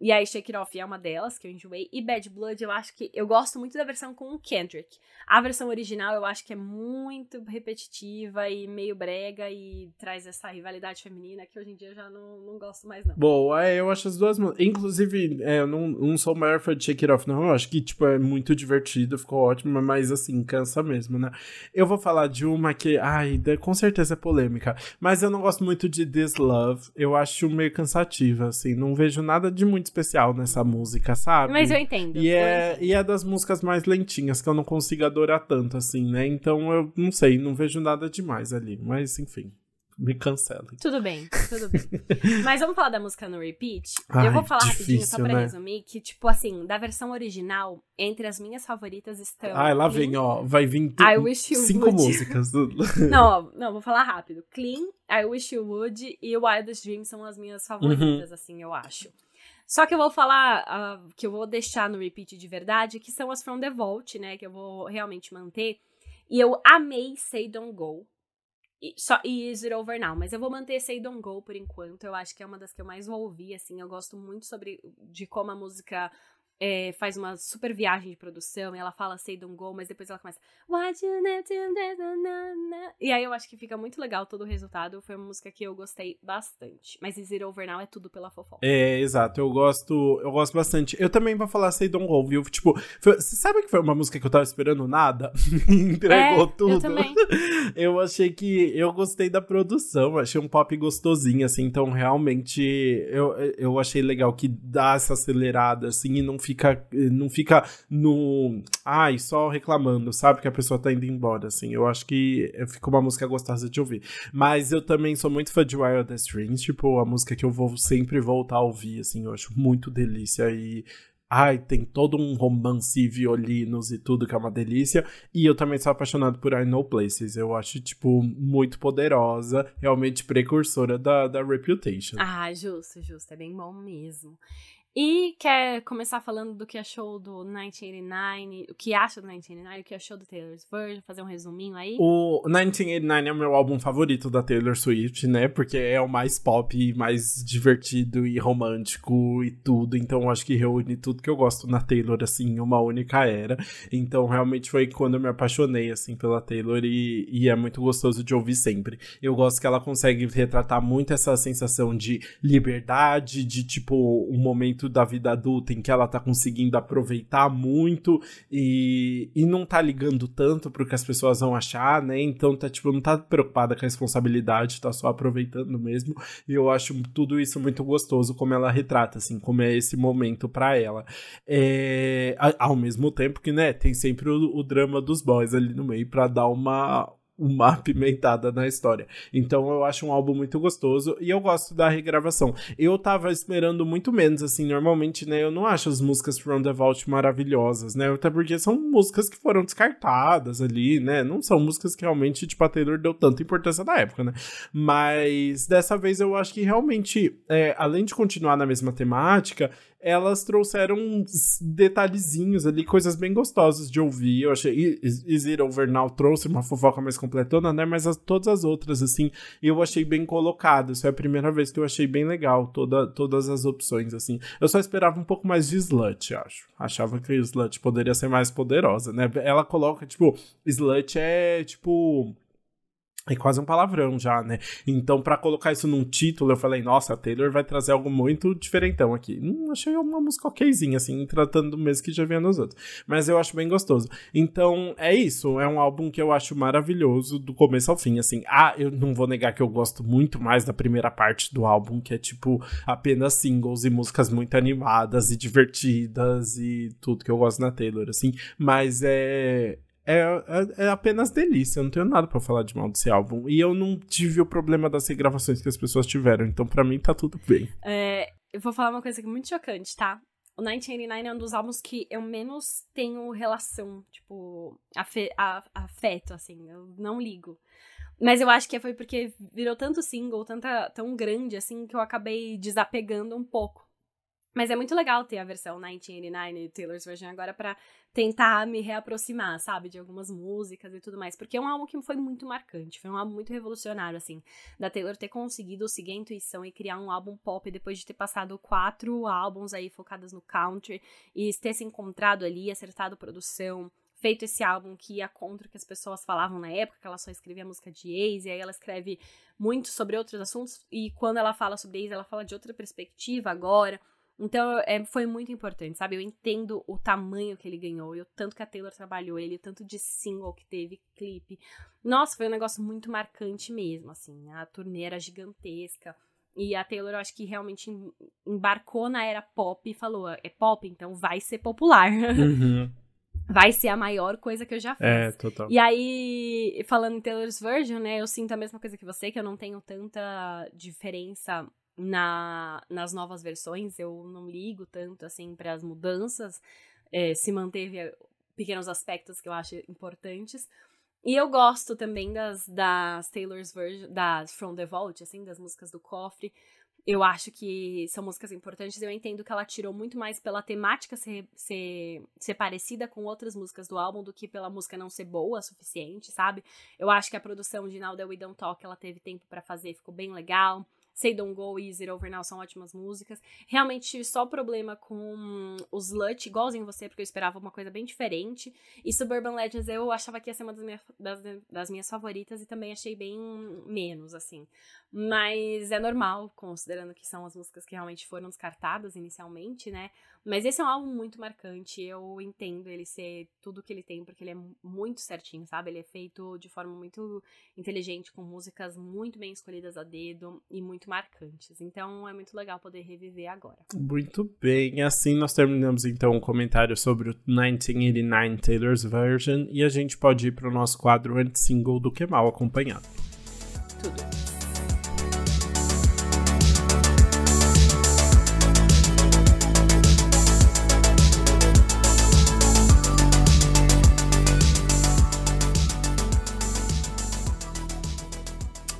E aí Shake It Off é uma delas que eu enjoei. E Bad Blood eu acho que. Eu gosto muito da versão com o Kendrick. A versão original eu acho que é muito repetitiva e meio brega e traz essa rivalidade feminina que hoje em dia eu já não, não gosto mais, não. Bom, é, eu acho as duas. Inclusive, é, eu não, não sou o maior fã de Shake It Off, não. Eu acho que, tipo, é muito divertido, ficou ótimo, mas assim, cansa mesmo, né? Eu vou falar de uma que, ai, com certeza é polêmica. Mas eu não gosto muito de This Love. Eu acho meio cansativa, assim. Não vejo nada de muito especial nessa música, sabe? Mas eu entendo. E é, entendo. e é das músicas mais lentinhas, que eu não consigo adorar tanto, assim, né? Então eu não sei, não vejo nada demais ali. Mas, enfim, me cancelem. Tudo bem, tudo bem. Mas vamos falar da música no repeat? Ai, eu vou falar rapidinho só difícil, pra né? resumir que, tipo assim, da versão original, entre as minhas favoritas estão. Ai, lá Clean- vem, ó. Vai vir tu- I Wish You cinco Would. músicas. Não, não, vou falar rápido. Clean, I Wish You Would e Wildest Dreams são as minhas Uhum. favoritas, assim, eu acho. Só que eu vou falar, ah, que eu vou deixar no repeat de verdade, que são as From the Vault, né, que eu vou realmente manter. E eu amei Say Don't Go. E, só, e Is It Over Now, mas eu vou manter Say Don't Go por enquanto. Eu acho que é uma das que eu mais vou ouvir, assim. Eu gosto muito sobre de como a música é, faz uma super viagem de produção e ela fala Say Don't Go, mas depois ela começa What you E aí eu acho que fica muito legal todo o resultado. Foi uma música que eu gostei bastante. Mas Is It Over Now é tudo pela fofoca. É, exato. Eu gosto, eu gosto bastante. Eu também vou falar Say Don't Go, viu? Tipo, foi, você sabe que foi uma música que eu tava esperando nada? Entregou é, tudo. Eu também. eu achei que eu gostei da produção, achei um pop gostosinho, assim, então realmente eu, eu achei legal que dá essa acelerada, assim, e não fica, não fica no. Ai, só reclamando, sabe? Que a pessoa tá indo embora, assim. Eu acho que ficou uma música gostosa de ouvir. Mas eu também sou muito fã de Wild Strings, tipo, a música que eu vou sempre voltar a ouvir, assim. Eu acho muito delícia e Ai, tem todo um romance, violinos e tudo que é uma delícia. E eu também sou apaixonado por I Know Places. Eu acho, tipo, muito poderosa, realmente precursora da, da Reputation. Ah, justo, justo. É bem bom mesmo. E quer começar falando do que achou do 1989, o que acha do 1989, o que achou do Taylor's Version, fazer um resuminho aí? O 1989 é o meu álbum favorito da Taylor Swift, né? Porque é o mais pop, mais divertido e romântico e tudo. Então acho que reúne tudo que eu gosto na Taylor, assim, em uma única era. Então realmente foi quando eu me apaixonei, assim, pela Taylor e, e é muito gostoso de ouvir sempre. Eu gosto que ela consegue retratar muito essa sensação de liberdade, de tipo, um momento da vida adulta em que ela tá conseguindo aproveitar muito e, e não tá ligando tanto pro que as pessoas vão achar, né? Então tá, tipo, não tá preocupada com a responsabilidade, tá só aproveitando mesmo. E eu acho tudo isso muito gostoso, como ela retrata, assim, como é esse momento para ela. É, ao mesmo tempo que, né, tem sempre o, o drama dos boys ali no meio para dar uma, uma apimentada na história. Então eu acho um álbum muito gostoso e eu gosto da regravação. Eu tava esperando muito menos, assim, normalmente, né, eu não acho as músicas From the Vault maravilhosas, né, até porque são músicas que foram descartadas ali, né, não são músicas que realmente, tipo, a Taylor deu tanta importância na época, né, mas dessa vez eu acho que realmente, é, além de continuar na mesma temática, elas trouxeram uns detalhezinhos ali, coisas bem gostosas de ouvir. Eu achei. Is It Over Now trouxe uma fofoca mais completona, né? Mas as, todas as outras, assim, eu achei bem colocado. Isso é a primeira vez que eu achei bem legal, toda, todas as opções, assim. Eu só esperava um pouco mais de Slut, acho. Achava que Slut poderia ser mais poderosa, né? Ela coloca, tipo, Slut é, tipo é quase um palavrão já, né? Então, para colocar isso num título, eu falei, nossa, a Taylor vai trazer algo muito diferentão aqui. Não achei uma música okzinha, assim, tratando do mesmo que já vinha nos outros. Mas eu acho bem gostoso. Então, é isso. É um álbum que eu acho maravilhoso do começo ao fim, assim. Ah, eu não vou negar que eu gosto muito mais da primeira parte do álbum, que é tipo apenas singles e músicas muito animadas e divertidas e tudo que eu gosto na Taylor, assim. Mas é é, é, é, apenas delícia. Eu não tenho nada para falar de mal desse álbum. E eu não tive o problema das regravações que as pessoas tiveram. Então, para mim, tá tudo bem. É, eu vou falar uma coisa aqui muito chocante, tá? O 1989 é um dos álbuns que eu menos tenho relação, tipo, afe afeto, assim. Eu não ligo. Mas eu acho que foi porque virou tanto single, tanta, tão grande, assim, que eu acabei desapegando um pouco. Mas é muito legal ter a versão 1989 e Taylor's Version agora para tentar me reaproximar, sabe, de algumas músicas e tudo mais, porque é um álbum que foi muito marcante, foi um álbum muito revolucionário, assim, da Taylor ter conseguido seguir a intuição e criar um álbum pop depois de ter passado quatro álbuns aí focados no country e ter se encontrado ali, acertado produção, feito esse álbum que ia contra o que as pessoas falavam na época, que ela só escrevia música de ex, e aí ela escreve muito sobre outros assuntos, e quando ela fala sobre ex, ela fala de outra perspectiva agora. Então, é, foi muito importante, sabe? Eu entendo o tamanho que ele ganhou, e o tanto que a Taylor trabalhou ele, o tanto de single que teve, clipe. Nossa, foi um negócio muito marcante mesmo, assim. A turnê era gigantesca. E a Taylor, eu acho que realmente embarcou na era pop e falou: é pop, então vai ser popular. Uhum. vai ser a maior coisa que eu já fiz. É, total. E aí, falando em Taylor's Version, né, eu sinto a mesma coisa que você, que eu não tenho tanta diferença na, nas novas versões, eu não ligo tanto assim para as mudanças, é, se manteve eh, pequenos aspectos que eu acho importantes. E eu gosto também das, das Taylor's version, das From the Vault, assim, das músicas do cofre. Eu acho que são músicas importantes. Eu entendo que ela tirou muito mais pela temática ser, ser, ser parecida com outras músicas do álbum do que pela música não ser boa o suficiente, sabe? Eu acho que a produção de Now That We Don't Talk ela teve tempo para fazer, ficou bem legal. Say Don't Go e Zero Over Now são ótimas músicas. Realmente tive só problema com o Slut, igualzinho você, porque eu esperava uma coisa bem diferente. E Suburban Legends eu achava que ia ser uma das minhas, das, das minhas favoritas e também achei bem menos, assim. Mas é normal, considerando que são as músicas que realmente foram descartadas inicialmente, né? Mas esse é um álbum muito marcante. Eu entendo ele ser tudo que ele tem, porque ele é muito certinho, sabe? Ele é feito de forma muito inteligente, com músicas muito bem escolhidas a dedo e muito marcantes. Então é muito legal poder reviver agora. Muito bem. Assim nós terminamos então o um comentário sobre o 1989 Taylor's Version e a gente pode ir para o nosso quadro anti-single do que mal acompanhado. Tudo.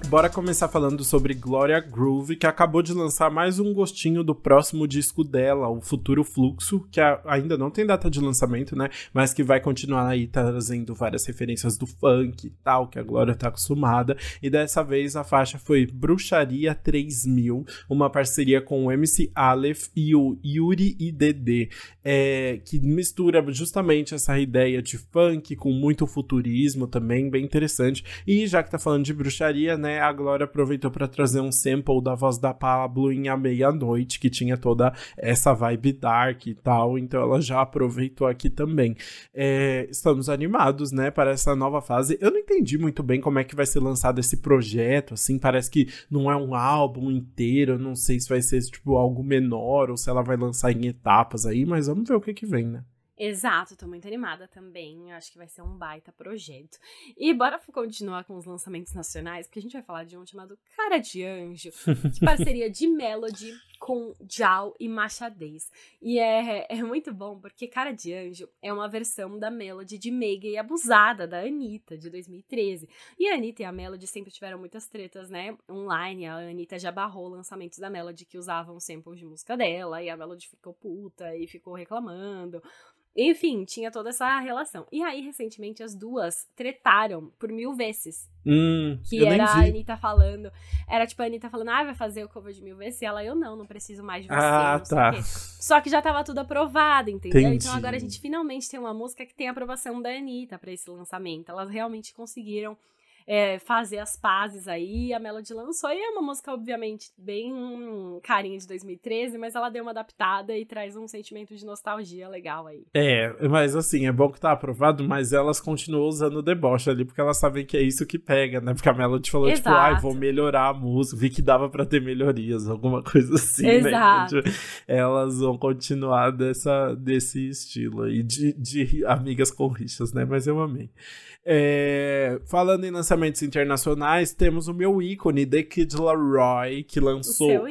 Bora começar falando sobre Gloria Groove, que acabou de lançar mais um gostinho do próximo disco dela, o Futuro Fluxo, que ainda não tem data de lançamento, né? Mas que vai continuar aí trazendo várias referências do funk e tal, que a Gloria tá acostumada. E dessa vez a faixa foi Bruxaria 3000, uma parceria com o MC Aleph e o Yuri IDD, é, que mistura justamente essa ideia de funk com muito futurismo também, bem interessante. E já que tá falando de bruxaria, né? A Glória aproveitou para trazer um sample da voz da Pablo em A Meia-Noite, que tinha toda essa vibe dark e tal, então ela já aproveitou aqui também. É, estamos animados, né, para essa nova fase. Eu não entendi muito bem como é que vai ser lançado esse projeto, assim, parece que não é um álbum inteiro, não sei se vai ser, tipo, algo menor ou se ela vai lançar em etapas aí, mas vamos ver o que que vem, né? Exato, tô muito animada também. Acho que vai ser um baita projeto. E bora continuar com os lançamentos nacionais, porque a gente vai falar de um chamado Cara de Anjo, que parceria de Melody com Jal e Machadez. E é, é muito bom, porque Cara de Anjo é uma versão da Melody de Meiga e Abusada, da Anitta, de 2013. E a Anitta e a Melody sempre tiveram muitas tretas, né? Online, a Anitta já barrou lançamentos da Melody que usavam samples de música dela, e a Melody ficou puta e ficou reclamando. Enfim, tinha toda essa relação. E aí, recentemente, as duas tretaram por mil vezes. Hum, que era a Anitta falando. Era tipo a Anitta falando, ah, vai fazer o cover de mil vezes. E ela, eu não, não preciso mais de você. Ah, tá. Só que já tava tudo aprovado, entendeu? Entendi. Então agora a gente finalmente tem uma música que tem a aprovação da Anitta pra esse lançamento. Elas realmente conseguiram é, fazer as pazes aí. A Melody lançou e é uma música, obviamente, bem carinha de 2013, mas ela deu uma adaptada e traz um sentimento de nostalgia legal aí. É, mas assim, é bom que tá aprovado, mas elas continuam usando o deboche ali, porque elas sabem que é isso que pega, né? Porque a Melody falou, Exato. tipo, ai, ah, vou melhorar a música, vi que dava para ter melhorias, alguma coisa assim, né? Exato. né? Elas vão continuar dessa, desse estilo aí, de, de amigas com rixas, né? Mas eu amei. É, falando em lançamentos internacionais, temos o meu ícone, The Kid Laroi, que lançou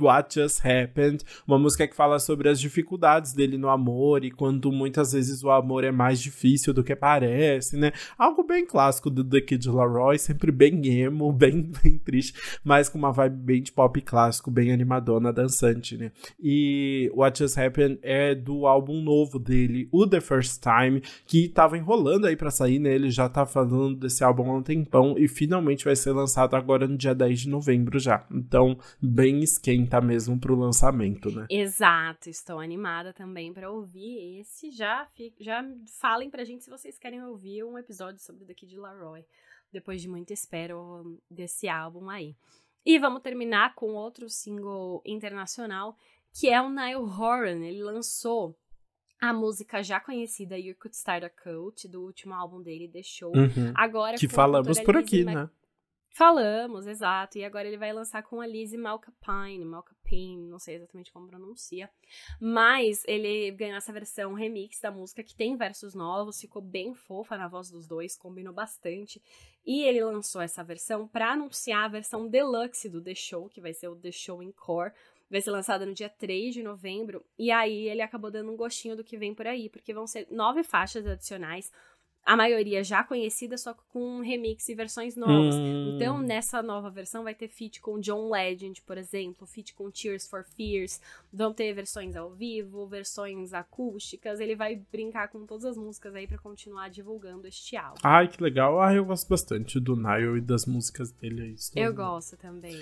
What Just Happened, uma música que fala sobre as dificuldades dele no amor e quando muitas vezes o amor é mais difícil do que parece, né? Algo bem clássico do The Kid Laroi, sempre bem emo, bem, bem triste, mas com uma vibe bem de pop clássico, bem animadona, dançante, né? E What Just Happened é do álbum novo dele, o The First Time, que tava enrolando aí para sair, né? Ele já tá falando desse álbum há um tempão e finalmente vai ser lançado agora no dia 10 de novembro já. Então, bem esquenta mesmo pro lançamento, né? Exato, estou animada também para ouvir esse. Já, já falem pra gente se vocês querem ouvir um episódio sobre The Kid Laroi, depois de muita espera desse álbum aí. E vamos terminar com outro single internacional, que é o Niall Horan. Ele lançou a música já conhecida You Could Start a Cult, do último álbum dele, The Show. Uhum. Agora que falamos por aqui, né? Falamos, exato. E agora ele vai lançar com a Lizzie Malcapine, Malcapine, não sei exatamente como pronuncia. Mas ele ganhou essa versão remix da música, que tem versos novos, ficou bem fofa na voz dos dois, combinou bastante. E ele lançou essa versão para anunciar a versão deluxe do The Show, que vai ser o The Show Encore vai ser lançada no dia 3 de novembro. E aí ele acabou dando um gostinho do que vem por aí, porque vão ser nove faixas adicionais. A maioria já conhecida, só com remix e versões novas. Hum. Então, nessa nova versão, vai ter feat com John Legend, por exemplo, feat com Tears for Fears. Vão ter versões ao vivo, versões acústicas. Ele vai brincar com todas as músicas aí para continuar divulgando este álbum. Ai, que legal. Ah, eu gosto bastante do Nile e das músicas dele aí. Eu gosto também.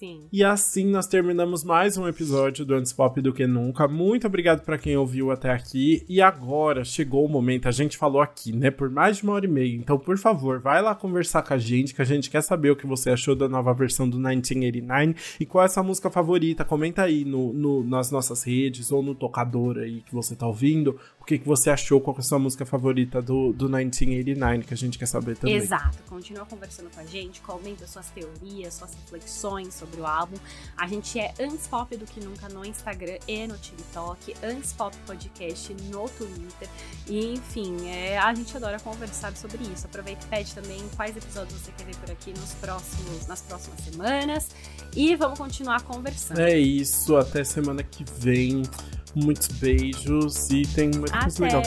Sim. E assim nós terminamos mais um episódio do Antes Pop do que Nunca. Muito obrigado para quem ouviu até aqui. E agora chegou o momento, a gente falou aqui, né, por mais de uma hora e meia. Então, por favor, vai lá conversar com a gente, que a gente quer saber o que você achou da nova versão do 1989 e qual é a sua música favorita. Comenta aí no, no, nas nossas redes ou no tocador aí que você tá ouvindo que, que você achou, qual é a sua música favorita do, do 1989, que a gente quer saber também. Exato, continua conversando com a gente, comenta suas teorias, suas reflexões sobre o álbum. A gente é antes pop do que nunca no Instagram e no TikTok, antes pop podcast no Twitter. E enfim, é, a gente adora conversar sobre isso. Aproveita e pede também quais episódios você quer ver por aqui nos próximos, nas próximas semanas. E vamos continuar conversando. É isso, até semana que vem. Muitos beijos e tem muito coisa legal.